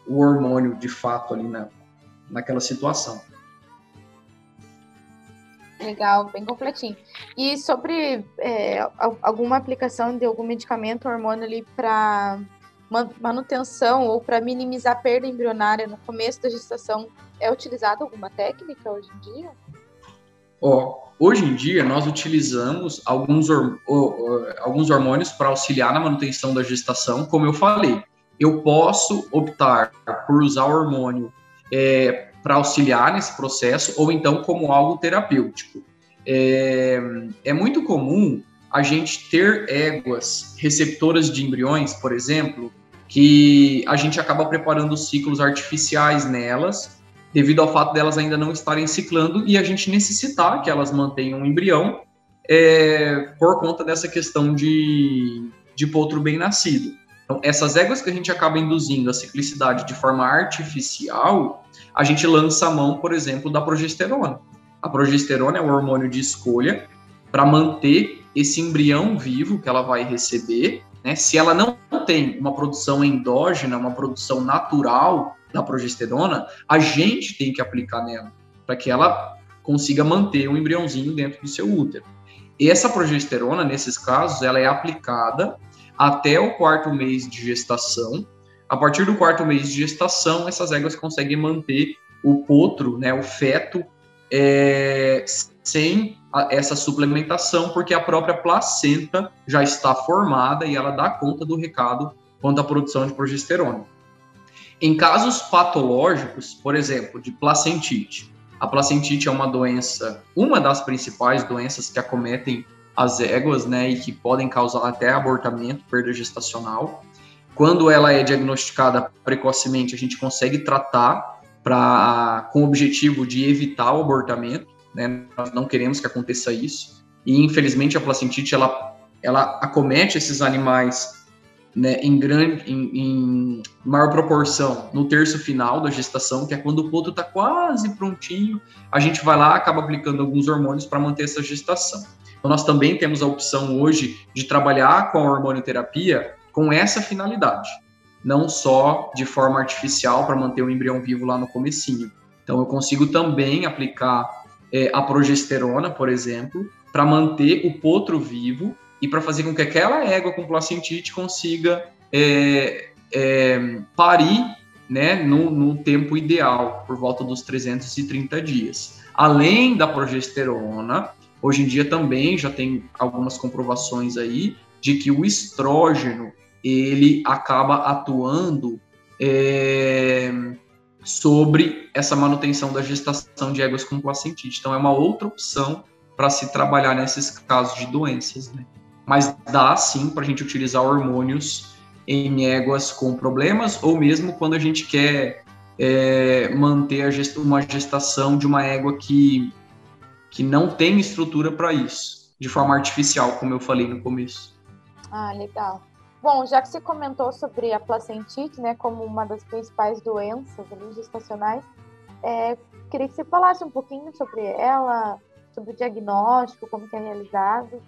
o hormônio de fato ali na, naquela situação. Legal, bem completinho. E sobre é, alguma aplicação de algum medicamento hormônio ali para manutenção ou para minimizar a perda embrionária no começo da gestação, é utilizada alguma técnica hoje em dia? Ó, hoje em dia nós utilizamos alguns, alguns hormônios para auxiliar na manutenção da gestação, como eu falei. Eu posso optar por usar o hormônio é, para auxiliar nesse processo, ou então como algo terapêutico. É, é muito comum a gente ter éguas receptoras de embriões, por exemplo, que a gente acaba preparando ciclos artificiais nelas devido ao fato delas ainda não estarem ciclando e a gente necessitar que elas mantenham um embrião é, por conta dessa questão de, de potro bem nascido. Então, essas éguas que a gente acaba induzindo a ciclicidade de forma artificial, a gente lança a mão, por exemplo, da progesterona. A progesterona é o hormônio de escolha para manter esse embrião vivo que ela vai receber. Né? Se ela não tem uma produção endógena, uma produção natural da progesterona, a gente tem que aplicar nela para que ela consiga manter o embriãozinho dentro do seu útero. E essa progesterona, nesses casos, ela é aplicada até o quarto mês de gestação. A partir do quarto mês de gestação, essas éguas conseguem manter o potro, né, o feto, é, sem a, essa suplementação, porque a própria placenta já está formada e ela dá conta do recado quanto à produção de progesterona. Em casos patológicos, por exemplo, de placentite, a placentite é uma doença, uma das principais doenças que acometem as éguas, né, e que podem causar até abortamento, perda gestacional. Quando ela é diagnosticada precocemente, a gente consegue tratar para com o objetivo de evitar o abortamento, né? Nós não queremos que aconteça isso. E infelizmente a placentite ela ela acomete esses animais né, em grande em, em, maior proporção no terço final da gestação, que é quando o poto está quase prontinho, a gente vai lá acaba aplicando alguns hormônios para manter essa gestação. Então nós também temos a opção hoje de trabalhar com a hormonioterapia com essa finalidade, não só de forma artificial para manter o embrião vivo lá no comecinho. Então eu consigo também aplicar é, a progesterona, por exemplo, para manter o potro vivo e para fazer com que aquela égua com placentite consiga é, é, parir né, no, no, tempo ideal, por volta dos 330 dias. Além da progesterona, Hoje em dia também já tem algumas comprovações aí de que o estrógeno ele acaba atuando é, sobre essa manutenção da gestação de éguas com placentite. Então é uma outra opção para se trabalhar nesses casos de doenças, né? Mas dá sim para a gente utilizar hormônios em éguas com problemas ou mesmo quando a gente quer é, manter gest uma gestação de uma égua que que não tem estrutura para isso, de forma artificial, como eu falei no começo. Ah, legal. Bom, já que você comentou sobre a placentite, né, como uma das principais doenças gestacionais, é, queria que você falasse um pouquinho sobre ela, sobre o diagnóstico, como que é realizado.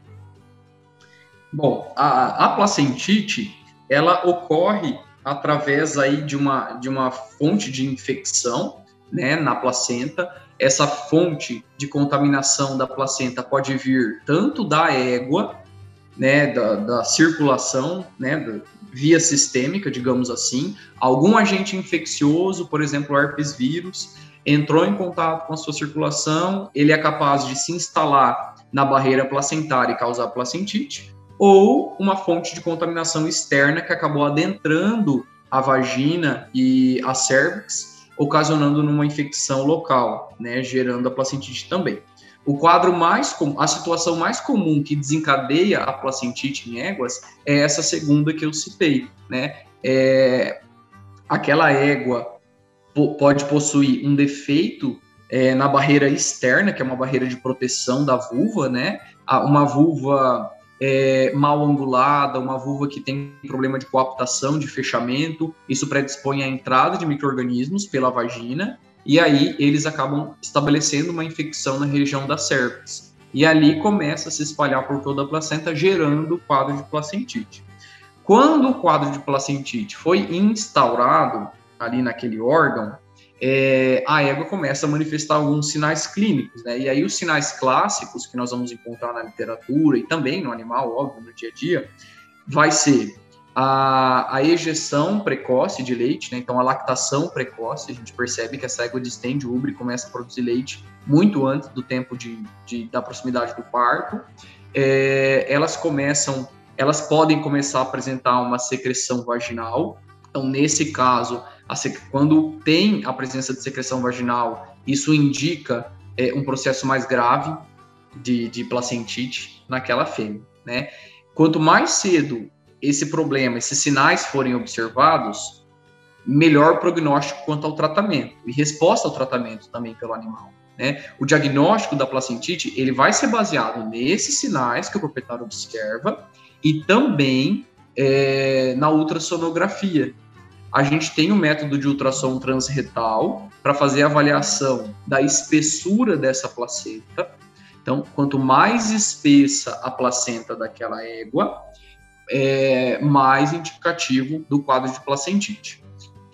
Bom, a, a placentite, ela ocorre através aí de uma, de uma fonte de infecção, né, na placenta, essa fonte de contaminação da placenta pode vir tanto da égua, né, da, da circulação, né, via sistêmica, digamos assim, algum agente infeccioso, por exemplo, herpes vírus, entrou em contato com a sua circulação, ele é capaz de se instalar na barreira placentária e causar placentite, ou uma fonte de contaminação externa que acabou adentrando a vagina e a cervix ocasionando numa infecção local, né, gerando a placentite também. O quadro mais comum, a situação mais comum que desencadeia a placentite em éguas é essa segunda que eu citei, né? É, aquela égua pode possuir um defeito é, na barreira externa, que é uma barreira de proteção da vulva, né? Uma vulva é, mal angulada, uma vulva que tem problema de coaptação, de fechamento, isso predispõe à entrada de micro-organismos pela vagina, e aí eles acabam estabelecendo uma infecção na região da cervix. E ali começa a se espalhar por toda a placenta, gerando o quadro de placentite. Quando o quadro de placentite foi instaurado ali naquele órgão, é, a égua começa a manifestar alguns sinais clínicos, né? E aí os sinais clássicos que nós vamos encontrar na literatura e também no animal, óbvio, no dia a dia, vai ser a, a ejeção precoce de leite, né? Então a lactação precoce, a gente percebe que essa égua distende o úbrio e começa a produzir leite muito antes do tempo de, de da proximidade do parto. É, elas começam, elas podem começar a apresentar uma secreção vaginal. Então nesse caso quando tem a presença de secreção vaginal, isso indica é, um processo mais grave de, de placentite naquela fêmea, né? Quanto mais cedo esse problema, esses sinais forem observados, melhor prognóstico quanto ao tratamento e resposta ao tratamento também pelo animal. Né? O diagnóstico da placentite ele vai ser baseado nesses sinais que o proprietário observa e também é, na ultrassonografia, a gente tem um método de ultrassom transretal para fazer a avaliação da espessura dessa placenta, Então, quanto mais espessa a placenta daquela égua, é mais indicativo do quadro de placentite.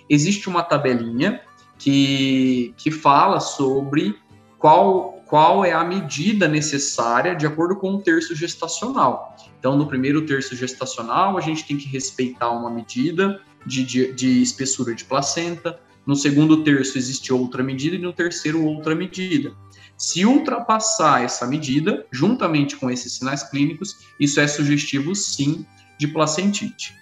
Existe uma tabelinha que, que fala sobre qual, qual é a medida necessária de acordo com o terço gestacional. Então, no primeiro terço gestacional, a gente tem que respeitar uma medida de, de, de espessura de placenta. No segundo terço, existe outra medida, e no terceiro, outra medida. Se ultrapassar essa medida, juntamente com esses sinais clínicos, isso é sugestivo, sim, de placentite.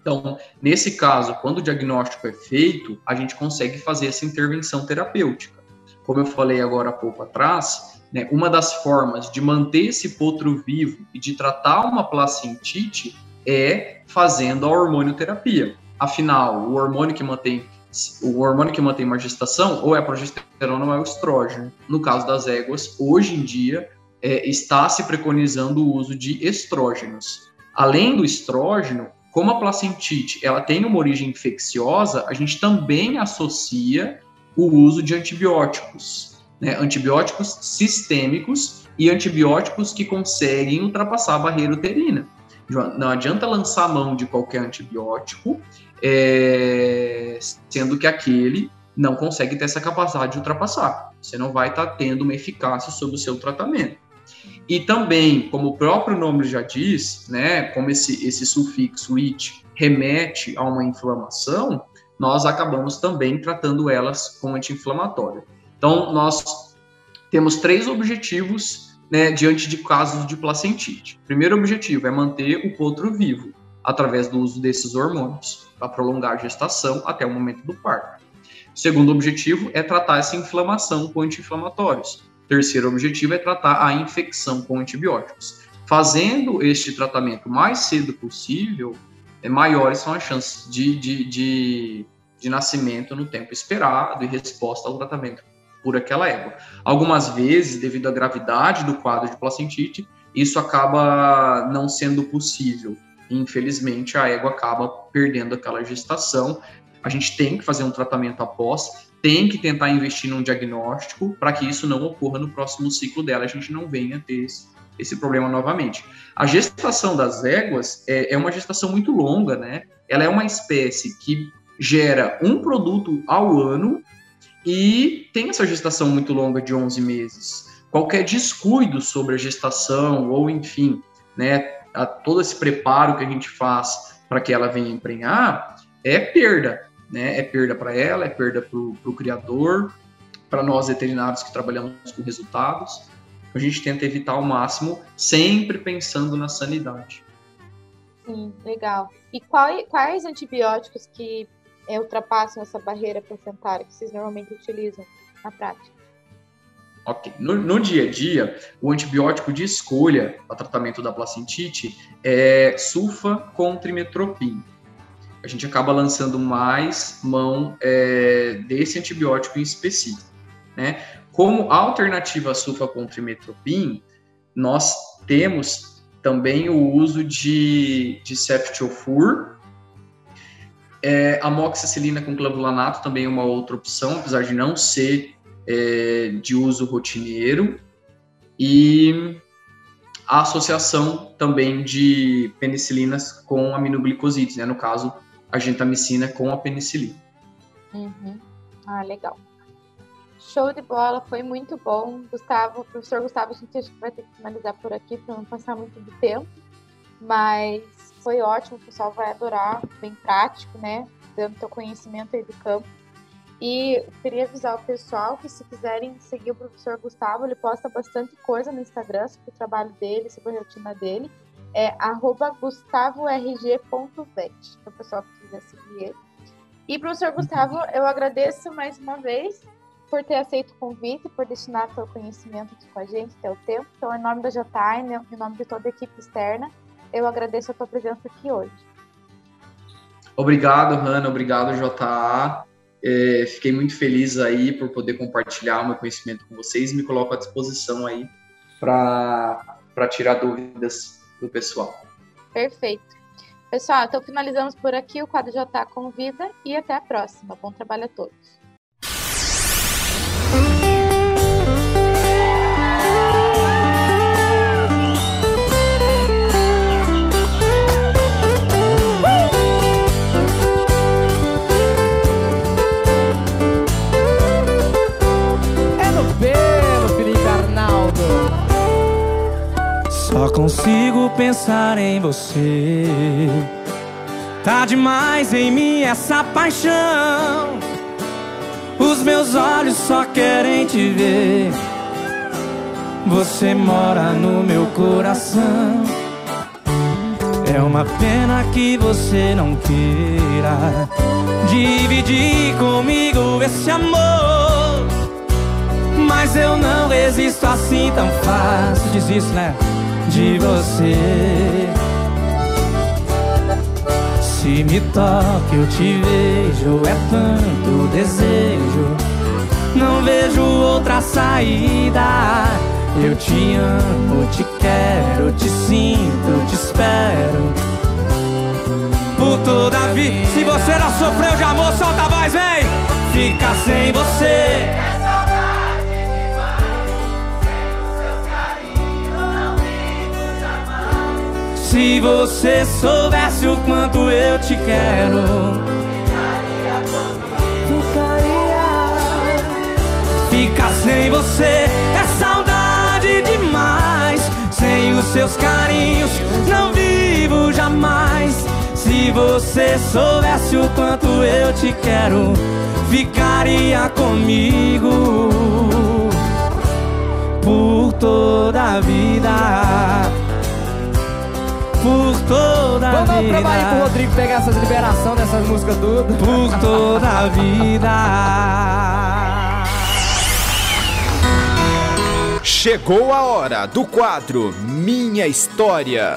Então, nesse caso, quando o diagnóstico é feito, a gente consegue fazer essa intervenção terapêutica. Como eu falei agora há pouco atrás, né, uma das formas de manter esse potro vivo e de tratar uma placentite é fazendo a hormonioterapia. Afinal, o hormônio que mantém o hormônio que mantém uma gestação ou é a progesterona ou é o estrógeno. No caso das éguas, hoje em dia é, está se preconizando o uso de estrógenos. Além do estrógeno, como a placentite ela tem uma origem infecciosa, a gente também associa o uso de antibióticos, né? antibióticos sistêmicos e antibióticos que conseguem ultrapassar a barreira uterina. Não adianta lançar a mão de qualquer antibiótico, é... sendo que aquele não consegue ter essa capacidade de ultrapassar. Você não vai estar tá tendo uma eficácia sobre o seu tratamento. E também, como o próprio nome já diz, né, como esse, esse sufixo it remete a uma inflamação, nós acabamos também tratando elas com anti-inflamatório. Então, nós temos três objetivos né, diante de casos de placentite. Primeiro objetivo é manter o potro vivo, através do uso desses hormônios, para prolongar a gestação até o momento do parto. Segundo objetivo é tratar essa inflamação com anti-inflamatórios, Terceiro objetivo é tratar a infecção com antibióticos. Fazendo este tratamento mais cedo possível, é, maiores são as chances de, de, de, de nascimento no tempo esperado e resposta ao tratamento por aquela égua. Algumas vezes, devido à gravidade do quadro de placentite, isso acaba não sendo possível. Infelizmente, a égua acaba perdendo aquela gestação. A gente tem que fazer um tratamento após, tem que tentar investir num diagnóstico para que isso não ocorra no próximo ciclo dela, a gente não venha ter esse, esse problema novamente. A gestação das éguas é, é, uma gestação muito longa, né? Ela é uma espécie que gera um produto ao ano e tem essa gestação muito longa de 11 meses. Qualquer descuido sobre a gestação ou, enfim, né, a, todo esse preparo que a gente faz para que ela venha emprenhar é perda né? É perda para ela, é perda para o criador, para nós veterinários que trabalhamos com resultados. A gente tenta evitar ao máximo, sempre pensando na sanidade. Sim, legal. E qual, quais antibióticos que é, ultrapassam essa barreira placentária que vocês normalmente utilizam na prática? Ok. No, no, dia a dia, o antibiótico de escolha para tratamento da placentite é sulfa com trimetropin a gente acaba lançando mais mão é, desse antibiótico em específico. Né? Como alternativa à sulfacontrimetropin, nós temos também o uso de, de ceftiofur, é, amoxicilina com clavulanato também é uma outra opção, apesar de não ser é, de uso rotineiro, e a associação também de penicilinas com aminoglicosídeos, né? no caso, a gentamicina com a penicilina. Uhum. Ah, legal. Show de bola, foi muito bom. Gustavo, professor Gustavo, a gente acho que vai ter que finalizar por aqui para não passar muito do tempo. Mas foi ótimo, o pessoal vai adorar, bem prático, né? Dando teu conhecimento aí do campo. E queria avisar o pessoal que se quiserem seguir o professor Gustavo, ele posta bastante coisa no Instagram sobre o trabalho dele, sobre a rotina dele é gustavorg.vet. Então, pessoal que quiser seguir ele. E, professor Gustavo, eu agradeço mais uma vez por ter aceito o convite, por destinar seu conhecimento aqui com a gente, teu tempo. Então, em nome da JTime, em nome de toda a equipe externa, eu agradeço a tua presença aqui hoje. Obrigado, Hanna. Obrigado, JA. É, fiquei muito feliz aí por poder compartilhar o meu conhecimento com vocês. Me coloco à disposição aí para tirar dúvidas do pessoal. Perfeito. Pessoal, então finalizamos por aqui o quadro Já Tá com Vida e até a próxima. Bom trabalho a todos. Só consigo pensar em você. Tá demais em mim essa paixão. Os meus olhos só querem te ver. Você mora no meu coração. É uma pena que você não queira dividir comigo esse amor. Mas eu não resisto assim tão fácil. Diz isso, né? De você. Se me toca, eu te vejo. É tanto desejo. Não vejo outra saída. Eu te amo, te quero, te sinto, te espero. Por toda a vida. Se você não sofreu de amor, solta a voz, vem! Fica sem você. Se você soubesse o quanto eu te quero, fica sem você é saudade demais. Sem os seus carinhos, não vivo jamais. Se você soubesse o quanto eu te quero, ficaria comigo por toda a vida por toda a Vamos um vida. trabalho pro Rodrigo pegar essas liberações dessas músicas tudo. Por toda a vida. Chegou a hora do quadro Minha História.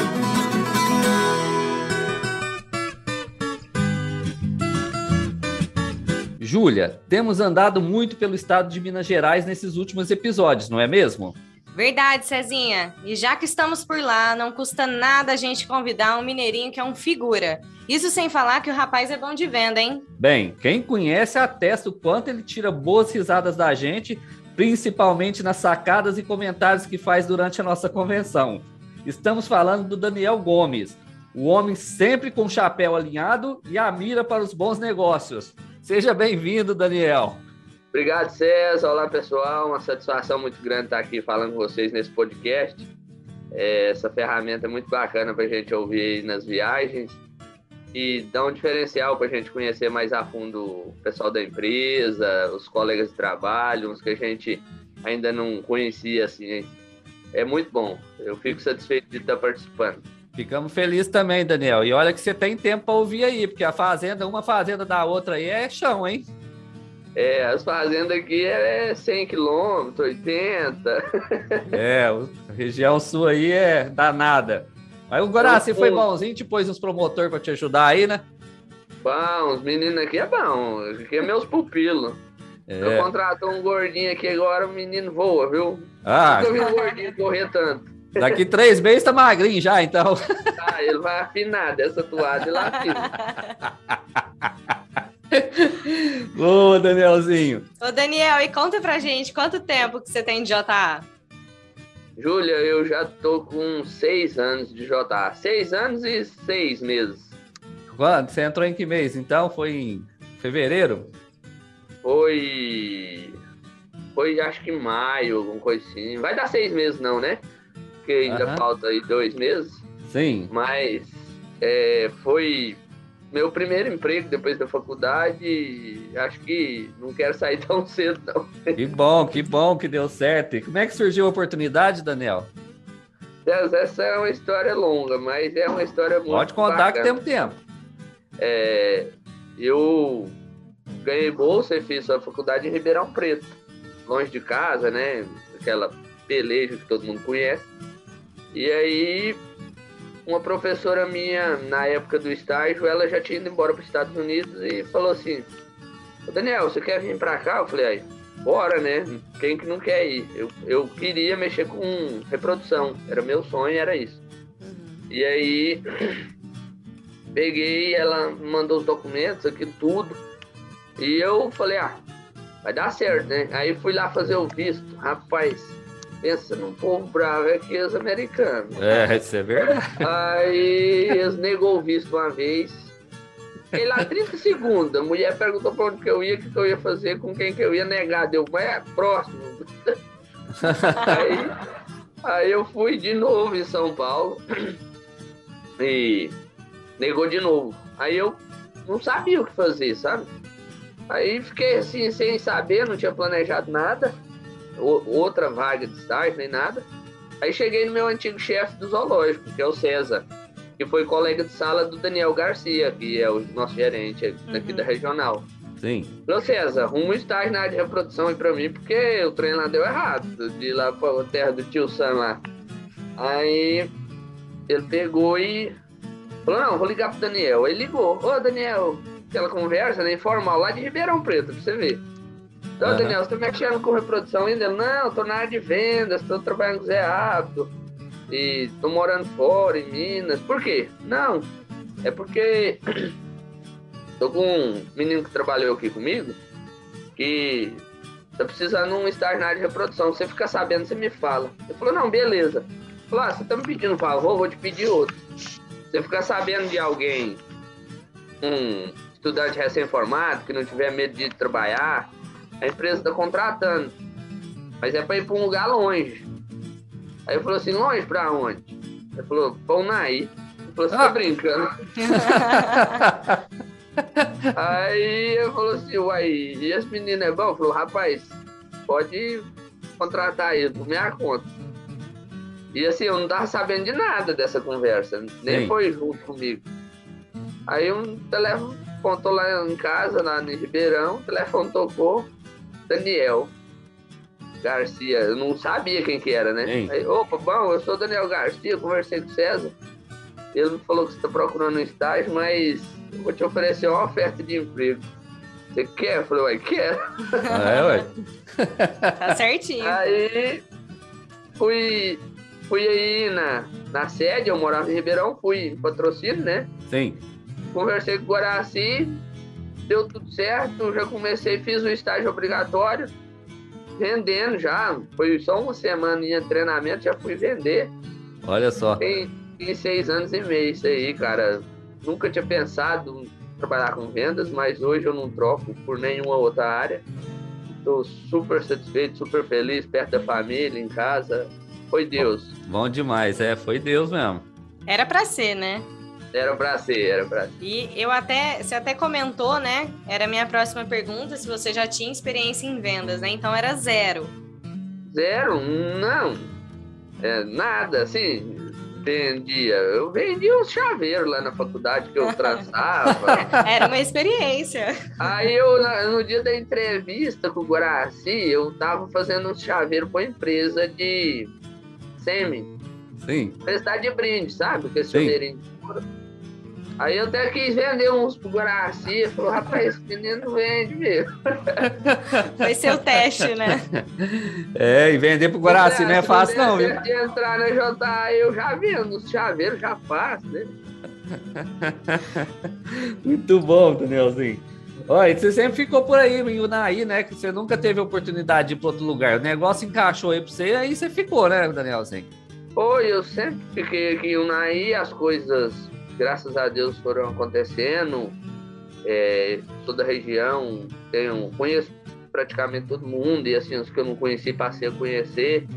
Júlia, temos andado muito pelo estado de Minas Gerais nesses últimos episódios, não é mesmo? Verdade, Cezinha. E já que estamos por lá, não custa nada a gente convidar um mineirinho que é um figura. Isso sem falar que o rapaz é bom de venda, hein? Bem, quem conhece atesta o quanto ele tira boas risadas da gente, principalmente nas sacadas e comentários que faz durante a nossa convenção. Estamos falando do Daniel Gomes, o homem sempre com o chapéu alinhado e a mira para os bons negócios. Seja bem-vindo, Daniel. Obrigado, César. Olá, pessoal. Uma satisfação muito grande estar aqui falando com vocês nesse podcast. É, essa ferramenta é muito bacana para a gente ouvir nas viagens e dá um diferencial para a gente conhecer mais a fundo o pessoal da empresa, os colegas de trabalho, uns que a gente ainda não conhecia assim. É muito bom. Eu fico satisfeito de estar participando. Ficamos felizes também, Daniel. E olha que você tem tempo para ouvir aí, porque a fazenda, uma fazenda da outra aí é chão, hein? É, as fazendas aqui é 100 quilômetros, 80. É, a região sul aí é danada. Mas o Guaraci foi bonzinho, te pôs uns promotor para te ajudar aí, né? Bom, os meninos aqui é bom. Aqui é meus pupilos. É. Eu contratou um gordinho aqui agora, o menino voa, viu? Ah. Nunca vi um gordinho correr tanto. Daqui três meses tá magrinho já, então. Ah, ele vai afinar dessa toada, ele afina. Boa, Danielzinho. Ô, Daniel, e conta pra gente quanto tempo que você tem de JA? Júlia, eu já tô com seis anos de JA. Seis anos e seis meses. Quando? Você entrou em que mês? Então foi em fevereiro? Foi. Foi acho que maio, alguma coisa assim. Vai dar seis meses, não, né? Porque ainda Aham. falta aí dois meses. Sim. Mas é, foi meu primeiro emprego depois da faculdade. Acho que não quero sair tão cedo, não. Que bom, que bom que deu certo. E como é que surgiu a oportunidade, Daniel? Essa essa é uma história longa, mas é uma história muito Pode contar que bacana. temos tempo. É, eu ganhei bolsa e fiz a faculdade em Ribeirão Preto, longe de casa, né? Aquela peleja que todo mundo conhece. E aí, uma professora minha, na época do estágio, ela já tinha ido embora para os Estados Unidos e falou assim: "Ô, Daniel, você quer vir para cá? Eu falei: aí, bora, né? Quem que não quer ir? Eu, eu queria mexer com reprodução, era meu sonho, era isso. E aí, peguei, ela mandou os documentos, aquilo tudo. E eu falei, ah, vai dar certo, né? Aí fui lá fazer o visto. Rapaz, pensa num povo bravo, é que os americanos. É, isso é verdade. Aí eles negou o visto uma vez. Fiquei lá 30 segundos. A mulher perguntou pra onde que eu ia, o que, que eu ia fazer, com quem que eu ia negar. Deu, mas é próximo. Aí Aí eu fui de novo em São Paulo e negou de novo. Aí eu não sabia o que fazer, sabe? Aí fiquei assim, sem saber, não tinha planejado nada, outra vaga de estágio, nem nada. Aí cheguei no meu antigo chefe do zoológico, que é o César, que foi colega de sala do Daniel Garcia, que é o nosso gerente aqui uhum. da regional. Sim. Falou, César, arruma um estágio na área de reprodução aí pra mim, porque o trem lá deu errado, de ir lá pra terra do tio Sam lá. Aí ele pegou e falou, não, vou ligar pro Daniel. Ele ligou, ô Daniel, aquela conversa, né, informal, lá de Ribeirão Preto, pra você ver. Então, uhum. Daniel, você mexendo com reprodução ainda? Não, tô na área de vendas, tô trabalhando com Zé Rápido e tô morando fora, em Minas. Por quê? Não, é porque Tô com um menino que trabalhou aqui comigo que tá precisando um estágio na área de reprodução. Você fica sabendo, você me fala. Ele falou, não, beleza. Ele falou, ah, você tá me pedindo um favor, vou te pedir outro. Você ficar sabendo de alguém, um estudante recém-formado, que não tiver medo de trabalhar, a empresa tá contratando. Mas é para ir para um lugar longe. Aí ele falou assim, longe para onde? Ele falou, pra Unaí. Ele falou, você tá ah. brincando? Aí eu falou assim, uai, e esse menino é bom? Falou, rapaz, pode contratar ele por minha conta. E assim, eu não tava sabendo de nada dessa conversa, nem Sim. foi junto comigo. Aí um telefone contou lá em casa, lá no Ribeirão, o telefone tocou, Daniel Garcia, eu não sabia quem que era, né? Aí, opa, bom, eu sou Daniel Garcia, conversei com o César. Ele falou que você está procurando um estágio, mas vou te oferecer uma oferta de emprego. Você quer? Eu falei, ué, quero. É, ué. tá certinho. Aí fui, fui aí na, na sede, eu morava em Ribeirão, fui em patrocínio, né? Sim. Conversei com o Guaraci, deu tudo certo, já comecei, fiz o estágio obrigatório, vendendo já. Foi só uma semana de treinamento, já fui vender. Olha só. Tem, tem seis anos e meio isso aí, cara nunca tinha pensado em trabalhar com vendas, mas hoje eu não troco por nenhuma outra área. Estou super satisfeito, super feliz, perto da família, em casa. Foi Deus. Bom, bom demais, é, foi Deus mesmo. Era para ser, né? Era pra ser, era pra ser. E eu até, você até comentou, né? Era a minha próxima pergunta, se você já tinha experiência em vendas, né? Então era zero. Zero? Não. É, nada, assim, vendia. Eu vendia uns chaveiros lá na faculdade que eu traçava. Era uma experiência. Aí eu, no dia da entrevista com o Guaraci, eu tava fazendo um chaveiro com a empresa de semi. Sim. Prestar de brinde, sabe? Com esse chaveirinho Aí eu até quis vender uns pro Guaraci, falou, rapaz, esse menino vende mesmo. Foi seu teste, né? É, e vender pro Guaraci não é fácil não, viu? De entrar na JA, eu já vendo, os chaveiros já faço, né? Muito bom, Danielzinho. Olha, você sempre ficou por aí, em Unaí, né? Que você nunca teve oportunidade de ir para outro lugar. O negócio encaixou aí para você, aí você ficou, né, Danielzinho? Foi, eu sempre fiquei aqui em Unaí, as coisas graças a Deus foram acontecendo. É, toda a região, tenho, conheço praticamente todo mundo, e assim, os que eu não conheci, passei a conhecer.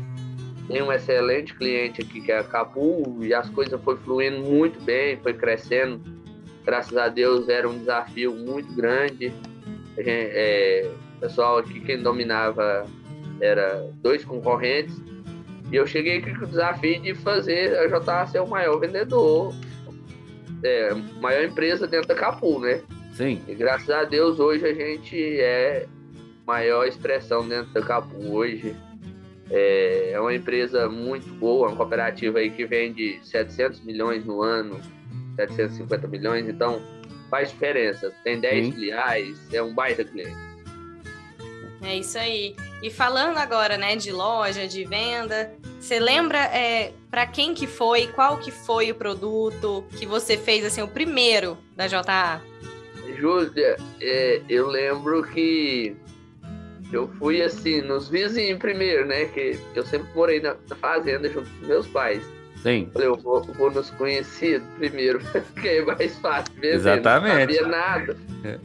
Tem um excelente cliente aqui que é a Capu, e as coisas foi fluindo muito bem, foi crescendo. Graças a Deus era um desafio muito grande. É, o pessoal aqui, quem dominava era dois concorrentes. E eu cheguei aqui com o desafio de fazer a JA ser o maior vendedor é, maior empresa dentro da Capu, né? Sim. E graças a Deus hoje a gente é maior expressão dentro da Capu hoje. É, é uma empresa muito boa, uma cooperativa aí que vende 700 milhões no ano, 750 milhões, então faz diferença. Tem 10 Sim. filiais, é um baita cliente. É isso aí. E falando agora, né, de loja, de venda, você lembra é, para quem que foi, qual que foi o produto que você fez, assim, o primeiro da JA? Júlia, é, eu lembro que eu fui, assim, nos vizinhos primeiro, né, que eu sempre morei na, na fazenda junto com meus pais. Sim. Falei, eu vou, vou nos conhecidos primeiro, que é mais fácil ver, Exatamente. não sabia nada. É.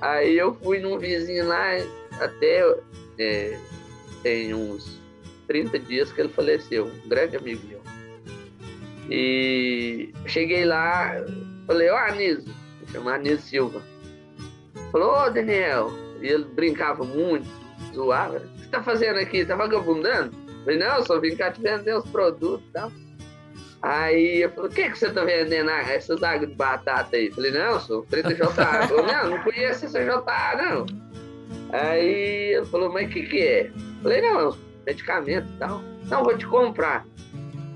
Aí eu fui num vizinho lá, até é, tem uns 30 dias que ele faleceu, um grande amigo meu. E cheguei lá, falei, ó Anísio, chamar Anísio Silva. Falou, ô Daniel, e ele brincava muito, zoava. O que você tá fazendo aqui? Tá vagabundando? Falei, não, só vim cá te vender os produtos e tal. Aí eu falei, o que, que você tá vendendo ah, essas águas de batata aí? Falei, não, sou 30JA. Falei, não, não conheço essa JA, não. Aí ele falou, mas o que que é? Falei, não, medicamento e tal. Não, vou te comprar.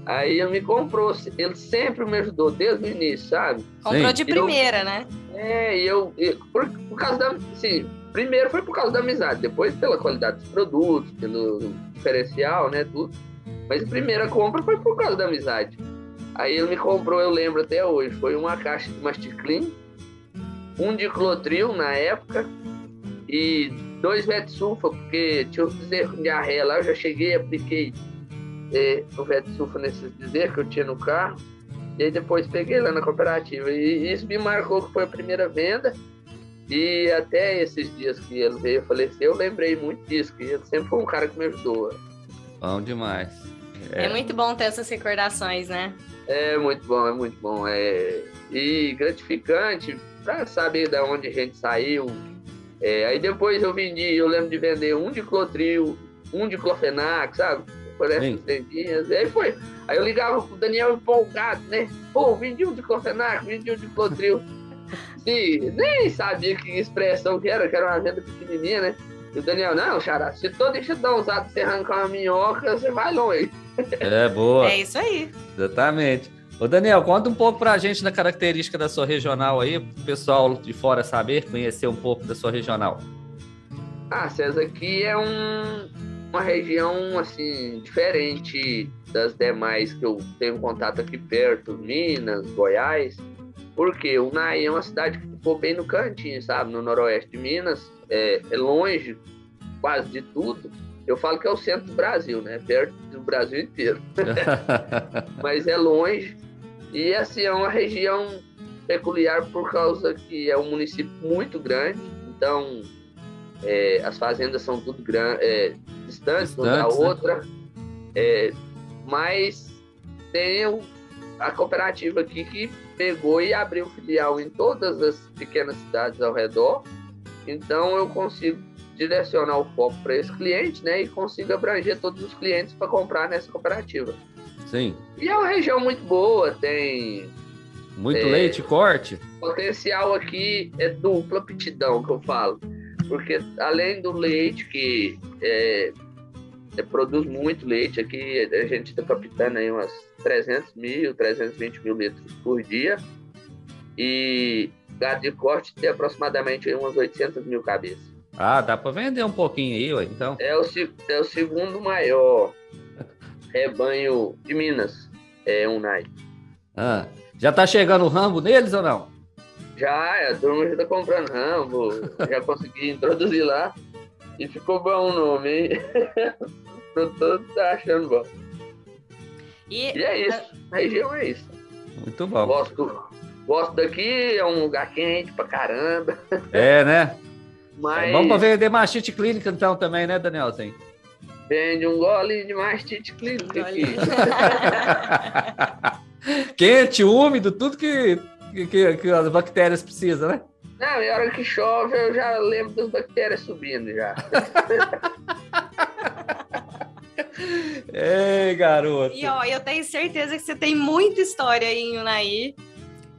Aí ele me comprou, ele sempre me ajudou desde o início, sabe? Comprou Sim. de Eu- primeira, né? é, e eu, e por, por causa da, assim, primeiro foi por causa da amizade, depois pela qualidade dos produtos, pelo diferencial, né, tudo. Mas a primeira compra foi por causa da amizade. Aí ele me comprou, eu lembro até hoje, foi uma caixa de Masticlin, um de Clotril na época e dois Vetsulfa, porque tinha os bezerros com diarreia lá, eu já cheguei, apliquei é, o Vetsulfa nesses bezerros que eu tinha no carro. E aí depois peguei lá na cooperativa. E isso me marcou que foi a primeira venda. E até esses dias que ele veio falecer, eu lembrei muito disso, que ele sempre foi um cara que me ajudou. Bom demais. É. muito bom ter essas recordações, né? É muito bom, é muito bom. É... E gratificante pra saber de onde a gente saiu. É, aí depois eu vendi, eu lembro de vender um de Clotril, um de Clofenac, sabe? Por essas tendinhas. Aí foi. Aí eu ligava pro Daniel empolgado, né? Pô, vendi um de Clofenac, vendi um de Clotril. Sim, nem sabia que expressão que era, que era uma venda pequenininha, né? E o Daniel, não, Xará, se todo enxadão usado você arrancar uma minhoca, você vai longe. É boa. É isso aí. Exatamente. Ô Daniel, conta um pouco pra gente da característica da sua regional aí, pro pessoal de fora saber, conhecer um pouco da sua regional. Ah, César, aqui é um, uma região assim diferente das demais que eu tenho contato aqui perto, Minas, Goiás, porque o Naí é uma cidade que ficou bem no cantinho, sabe, no noroeste de Minas, é, é longe quase de tudo. Eu falo que é o centro do Brasil, né? Perto do Brasil inteiro. Mas é longe e assim é uma região peculiar por causa que é um município muito grande, então é, as fazendas são tudo gran, é, distantes uma da né? outra, é, mas tem o- a cooperativa aqui que pegou e abriu filial em todas as pequenas cidades ao redor, então eu consigo direcionar o foco para esse cliente, né, e consigo abranger todos os clientes para comprar nessa cooperativa. Sim. E é uma região muito boa, tem Muito É. leite, corte. potencial aqui é dupla aptidão que eu falo. Porque além do leite, que é, é, produz muito leite, aqui a gente está captando aí umas 300 mil, 320 mil litros por dia. E gado de corte tem aproximadamente umas 800 mil cabeças. Ah, dá pra vender um pouquinho aí, ué, então. É o, é o segundo maior rebanho de Minas, é um Unai. Ah, já tá chegando o rambo neles ou não? Já, a turma já tá comprando Rambo, já consegui introduzir lá. E ficou bom o nome, hein? O produtor tá achando bom. E, E é isso, a região é isso. Muito bom. Gosto, gosto daqui, é um lugar quente pra caramba. É, né? Mas É bom pra vender machite clínica então também, né, Danielzinho? vende um gole de mastite clínica aqui. Quente, úmido, tudo que, que, que as bactérias precisam, né? Não, e a hora que chove eu já lembro das bactérias subindo já. Ei, garoto. E ó, eu tenho certeza que você tem muita história aí em Unai.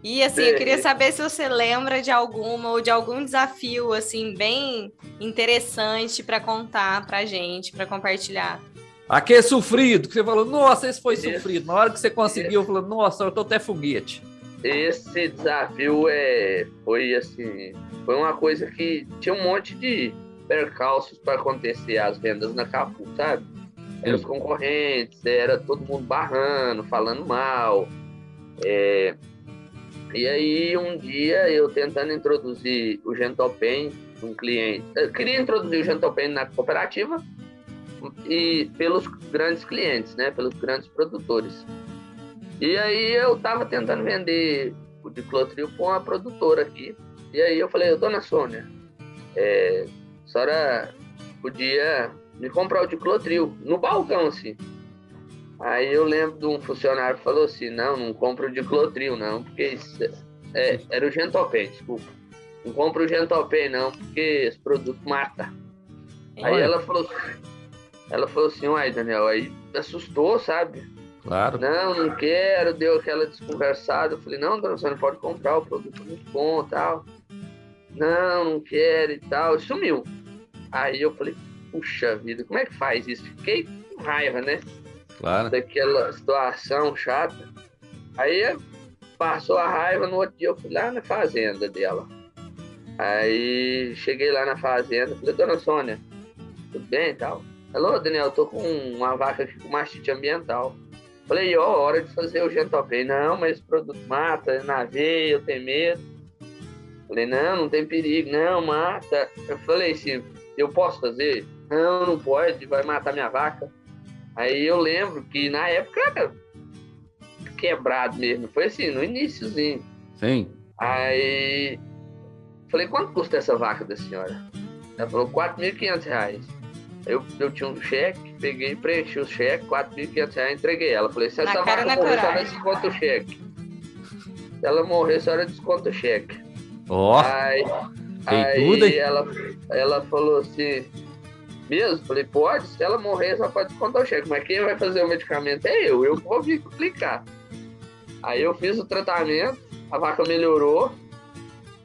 E assim, eu queria saber se você lembra de alguma ou de algum desafio assim bem interessante para contar pra gente, para compartilhar. Aquele sofrido, que você falou, nossa, esse foi Esse- sofrido. Na hora que você conseguiu, falou, nossa, eu tô até foguete. Esse desafio é, foi assim, foi uma coisa que tinha um monte de percalços para acontecer as vendas na Capu, sabe? Eram os concorrentes, era todo mundo barrando, falando mal. É, E aí um dia eu tentando introduzir o Gentopen um cliente, eu queria introduzir o Gentopen na cooperativa e pelos grandes clientes, né? Pelos grandes produtores. E aí eu tava tentando vender o de Clotril para uma produtora aqui. E aí eu falei, dona Sônia, é, a senhora podia me comprar o de Clotril, no balcão, assim. Aí eu lembro de um funcionário que falou assim, não, não compra o de Clotril, não, porque isso é, era o Gentopen, desculpa. Não compra o Gentopen, não, porque esse produto mata. Aí ela falou, ela falou assim, uai, Daniel, aí assustou, sabe? Claro. Não, não quero, deu aquela desconversada. Eu falei, não, dona Sônia, pode comprar, o produto é muito bom tal. Não, não quero e tal. E sumiu. Aí eu falei, puxa vida, como é que faz isso? Fiquei com raiva, né? Claro. Daquela situação chata. Aí passou a raiva, no outro dia eu fui lá na fazenda dela. Aí cheguei lá na fazenda, falei, dona Sônia, tudo bem e tal? Alô, Daniel, tô com uma vaca aqui com mastite ambiental. Falei, ó, hora de fazer o gentopei. Não, mas esse produto mata, é na veia, eu tenho medo. Falei, não, não tem perigo, não, mata. Eu falei assim, eu posso fazer? Não, não pode, vai matar minha vaca. Aí eu lembro que na época era quebrado mesmo, foi assim, no iníciozinho. Sim. Aí falei, quanto custa essa vaca da senhora? Ela falou, 4.500 reais. Eu, eu tinha um cheque, peguei, preenchi o cheque, 4.500 reais, entreguei ela. Falei, se essa vaca morrer, a senhora desconta o cheque. Se ela morrer, a senhora desconta o cheque. Ó, aí, tem aí tudo, ela, ela falou assim, mesmo? Falei, pode, se ela morrer, só pode descontar o cheque. Mas quem vai fazer o medicamento é eu, eu vou vir aplicar. Aí eu fiz o tratamento, a vaca melhorou,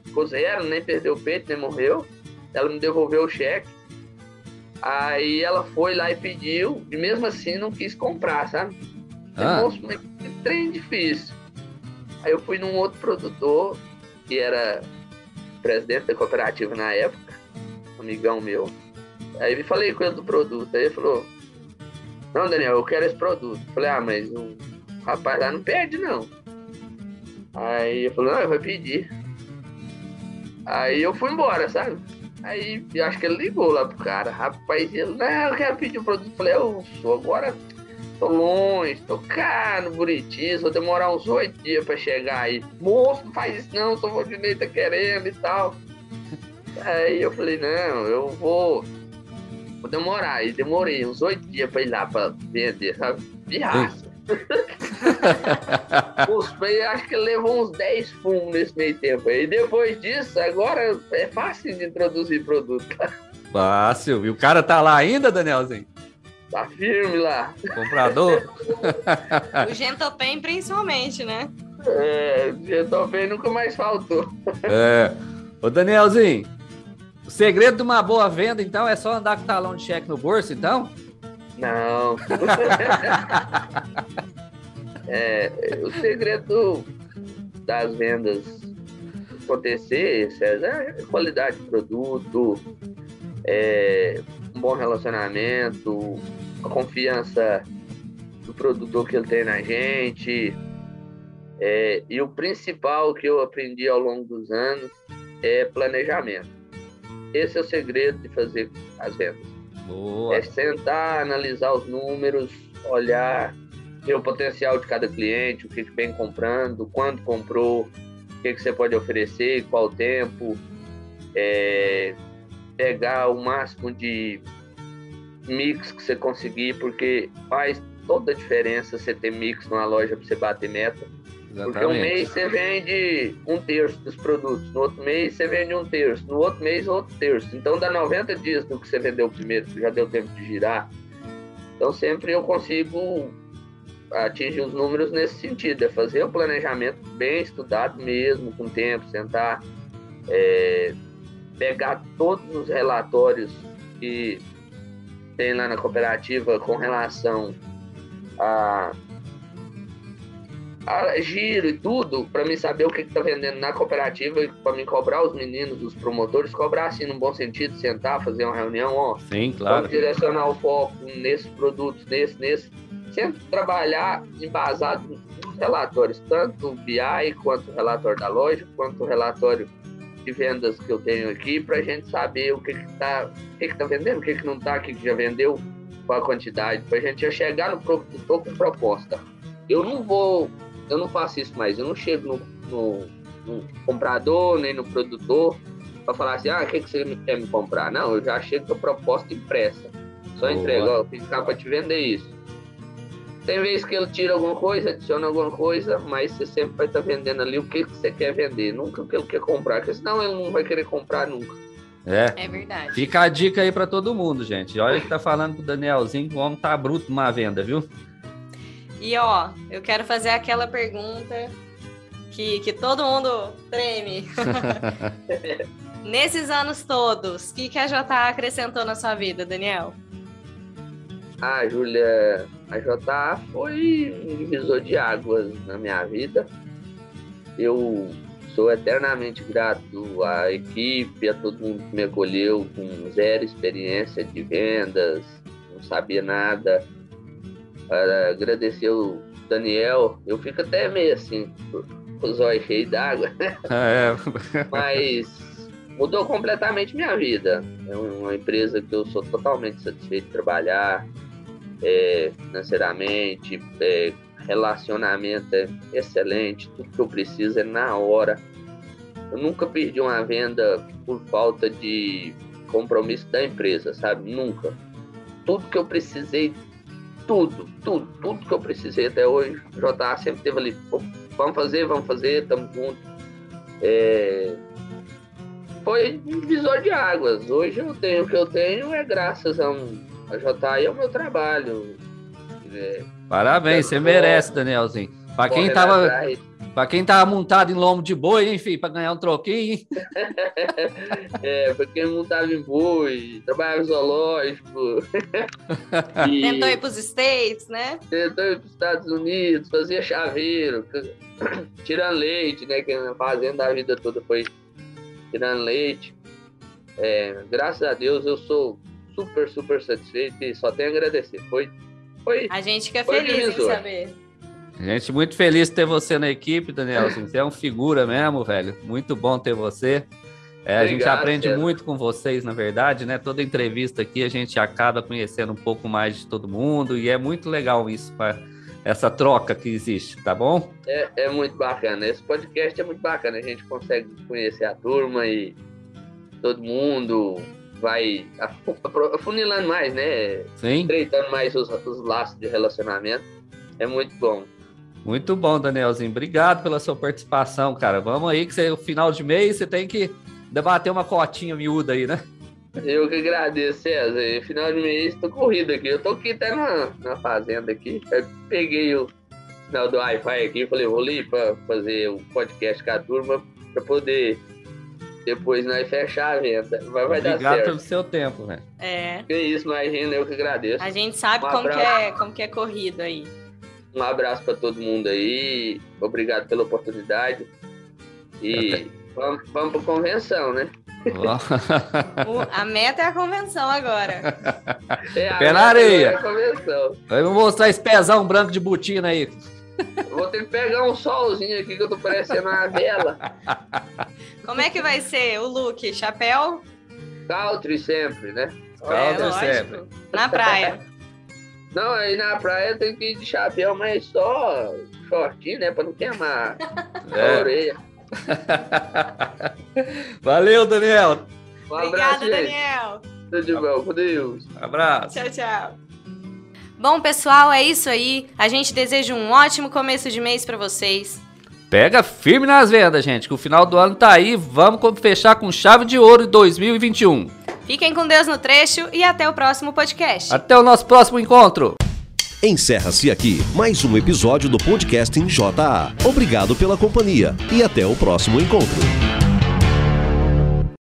ficou zero, nem perdeu o peito, nem morreu. Ela me devolveu o cheque. Aí ela foi lá e pediu, e mesmo assim não quis comprar, sabe? Ah. Nossa, mas que trem difícil. Aí eu fui num outro produtor, que era presidente da cooperativa na época, amigão meu. Aí eu falei com ele do produto. Aí ele falou: Não, Daniel, eu quero esse produto. Eu falei: Ah, mas o rapaz lá não pede, não. Aí ele falou: Não, eu vou pedir. Aí eu fui embora, sabe? Aí eu acho que ele ligou lá pro cara. Rapaz, ele: Não, eu quero pedir o produto. Eu falei: Eu sou agora. Tô longe, tô no Buriti, vou demorar uns oito dias pra chegar aí. Moço, não faz isso não, sou Valdinei tá querendo e tal. Aí eu falei, não, eu vou, vou demorar. E demorei uns oito dias pra ir lá pra vender, sabe? De raça. Os peixes, acho que levou uns 10 fumos nesse meio tempo. E depois disso, agora é fácil de introduzir produto. Fácil. E o cara tá lá ainda, Danielzinho? Tá firme lá. Comprador? O Gentopen principalmente, né? É, Gentopen nunca mais faltou. É. Ô, Danielzinho, o segredo de uma boa venda, então, é só andar com talão de cheque no bolso, então? Não. é, o segredo das vendas acontecer, César, é qualidade de produto, é, um bom relacionamento, a confiança do produtor que ele tem na gente. É, e o principal que eu aprendi ao longo dos anos é planejamento. Esse é o segredo de fazer as vendas. Boa. É sentar, analisar os números, olhar, ver o potencial de cada cliente, o que, vem comprando, quando comprou, o que, que você pode oferecer, qual tempo, é, pegar o máximo de mix que você conseguir, porque faz toda a diferença você ter mix numa loja para você bater meta. Porque um mês você vende um terço dos produtos, no outro mês você vende um terço, no outro mês outro terço. Então dá 90 dias do que você vendeu primeiro, que já deu tempo de girar. Então sempre eu consigo atingir os números nesse sentido, é fazer o planejamento bem estudado mesmo, com tempo, sentar, é, pegar todos os relatórios que tem lá na cooperativa com relação a a giro e tudo, para mim saber o que está vendendo na cooperativa e para mim cobrar os meninos, os promotores, cobrar assim num bom sentido, sentar, fazer uma reunião, ó. Sim, claro. Vamos direcionar o foco nesses produtos, nesse, nesse. Sempre trabalhar embasado nos relatórios, tanto o BI quanto o relatório da loja, quanto o relatório de vendas que eu tenho aqui, para a gente saber o que está que que tá vendendo, o que, que não está, o que, que já vendeu, qual a quantidade, para a gente já chegar no produtor com proposta. Eu não vou eu não faço isso mais. Eu não chego no, no, no comprador nem no produtor para falar assim, ah, o que, que você quer me comprar? Não, eu já chego com a proposta impressa. Só Boa. entrega, ó, tem ficar pra te vender isso. Tem vezes que ele tira alguma coisa, adiciona alguma coisa, mas você sempre vai estar vendendo ali o que, que você quer vender, nunca o que ele quer comprar, porque senão ele não vai querer comprar nunca. É. É verdade. Fica a dica aí pra todo mundo, gente. Olha que tá falando pro Danielzinho que o homem tá bruto numa venda, viu? E ó, eu quero fazer aquela pergunta que, que todo mundo treme. Nesses anos todos, o que, que a JA acrescentou na sua vida, Daniel? Ah, Júlia, a JA foi um divisor de águas na minha vida. Eu sou eternamente grato à equipe, a todo mundo que me acolheu com zero experiência de vendas, não sabia nada. Para agradecer o Daniel, eu fico até meio assim, com os olhos cheios d'água. É. Mas mudou completamente minha vida. É uma empresa que eu sou totalmente satisfeito de trabalhar, é, financeiramente, é, relacionamento é excelente, tudo que eu preciso é na hora. Eu nunca perdi uma venda por falta de compromisso da empresa, sabe? Nunca. Tudo que eu precisei, tudo, tudo, tudo que eu precisei até hoje, o JA sempre teve ali, "Pô, vamos fazer, vamos fazer, estamos juntos. É, foi um divisor de águas. Hoje eu tenho o que eu tenho é graças a um a JA e ao meu trabalho. É, Parabéns, você merece, Danielzinho. Pra quem tava, pra quem tava montado em lombo de boi, enfim, pra ganhar um troquinho, hein? é, pra quem montava em boi, trabalhava em zoológico. E Tentou ir pros States, né? tentou ir para os Estados Unidos, fazia chaveiro, tirando leite, né? Que na fazenda a vida toda foi tirando leite. É, graças a Deus eu sou super, super satisfeito e só tenho a agradecer. Foi, foi, A gente fica Foi feliz em saber. Gente, muito feliz de ter você na equipe, Danielzinho. Você é um figura mesmo, velho. Muito bom ter você. É, a gente Obrigado, aprende César. muito com vocês, na verdade, né? Toda entrevista aqui a gente acaba conhecendo um pouco mais de todo mundo e é muito legal isso, essa troca que existe, tá bom? é, é muito bacana. Esse podcast é muito bacana. A gente consegue conhecer a turma e todo mundo vai afu- afunilando mais, né? Sim. Estreitando mais os, os laços de relacionamento. É muito bom. Muito bom, Danielzinho. Obrigado pela sua participação, cara. Vamos aí, que você, no final de mês você tem que debater uma cotinha miúda aí, né? Eu que agradeço, César. E Final de mês, tô corrido aqui. Eu tô aqui até na, na fazenda aqui. Eu peguei o sinal do Wi-Fi aqui e falei, vou ali pra fazer o podcast com a turma pra poder depois nós fechar a venda. Mas vai dar Obrigado certo. pelo seu tempo, velho. É. Que isso, imagina, eu que agradeço. A gente sabe Um como que, é, como que é corrido aí. Um abraço pra todo mundo aí. Obrigado pela oportunidade. E vamos, vamos pra convenção, né? O- a meta é a convenção agora. É, Pé na agora areia. é a convenção. Vamos mostrar esse pezão branco de botina aí. Vou ter que pegar um solzinho aqui que eu tô parecendo uma vela. Como é que vai ser o look? Chapéu? Country sempre, né? É, lógico. Na praia. Não, aí na praia tem que ir de chapéu, mas só shortinho, né? Pra não queimar É. a orelha. Valeu, Daniel. Um Obrigada, abraço. Daniel. Tudo de bom, com Deus. Abraço. Tchau, tchau. Bom, pessoal, é isso aí. A gente deseja um ótimo começo de mês pra vocês. Pega firme nas vendas, gente, que o final do ano tá aí. Vamos fechar com chave de ouro em 2021. Fiquem com Deus no trecho e até o próximo podcast. Até o nosso próximo encontro. Encerra-se aqui mais um episódio do podcast em JA. Obrigado pela companhia e até o próximo encontro.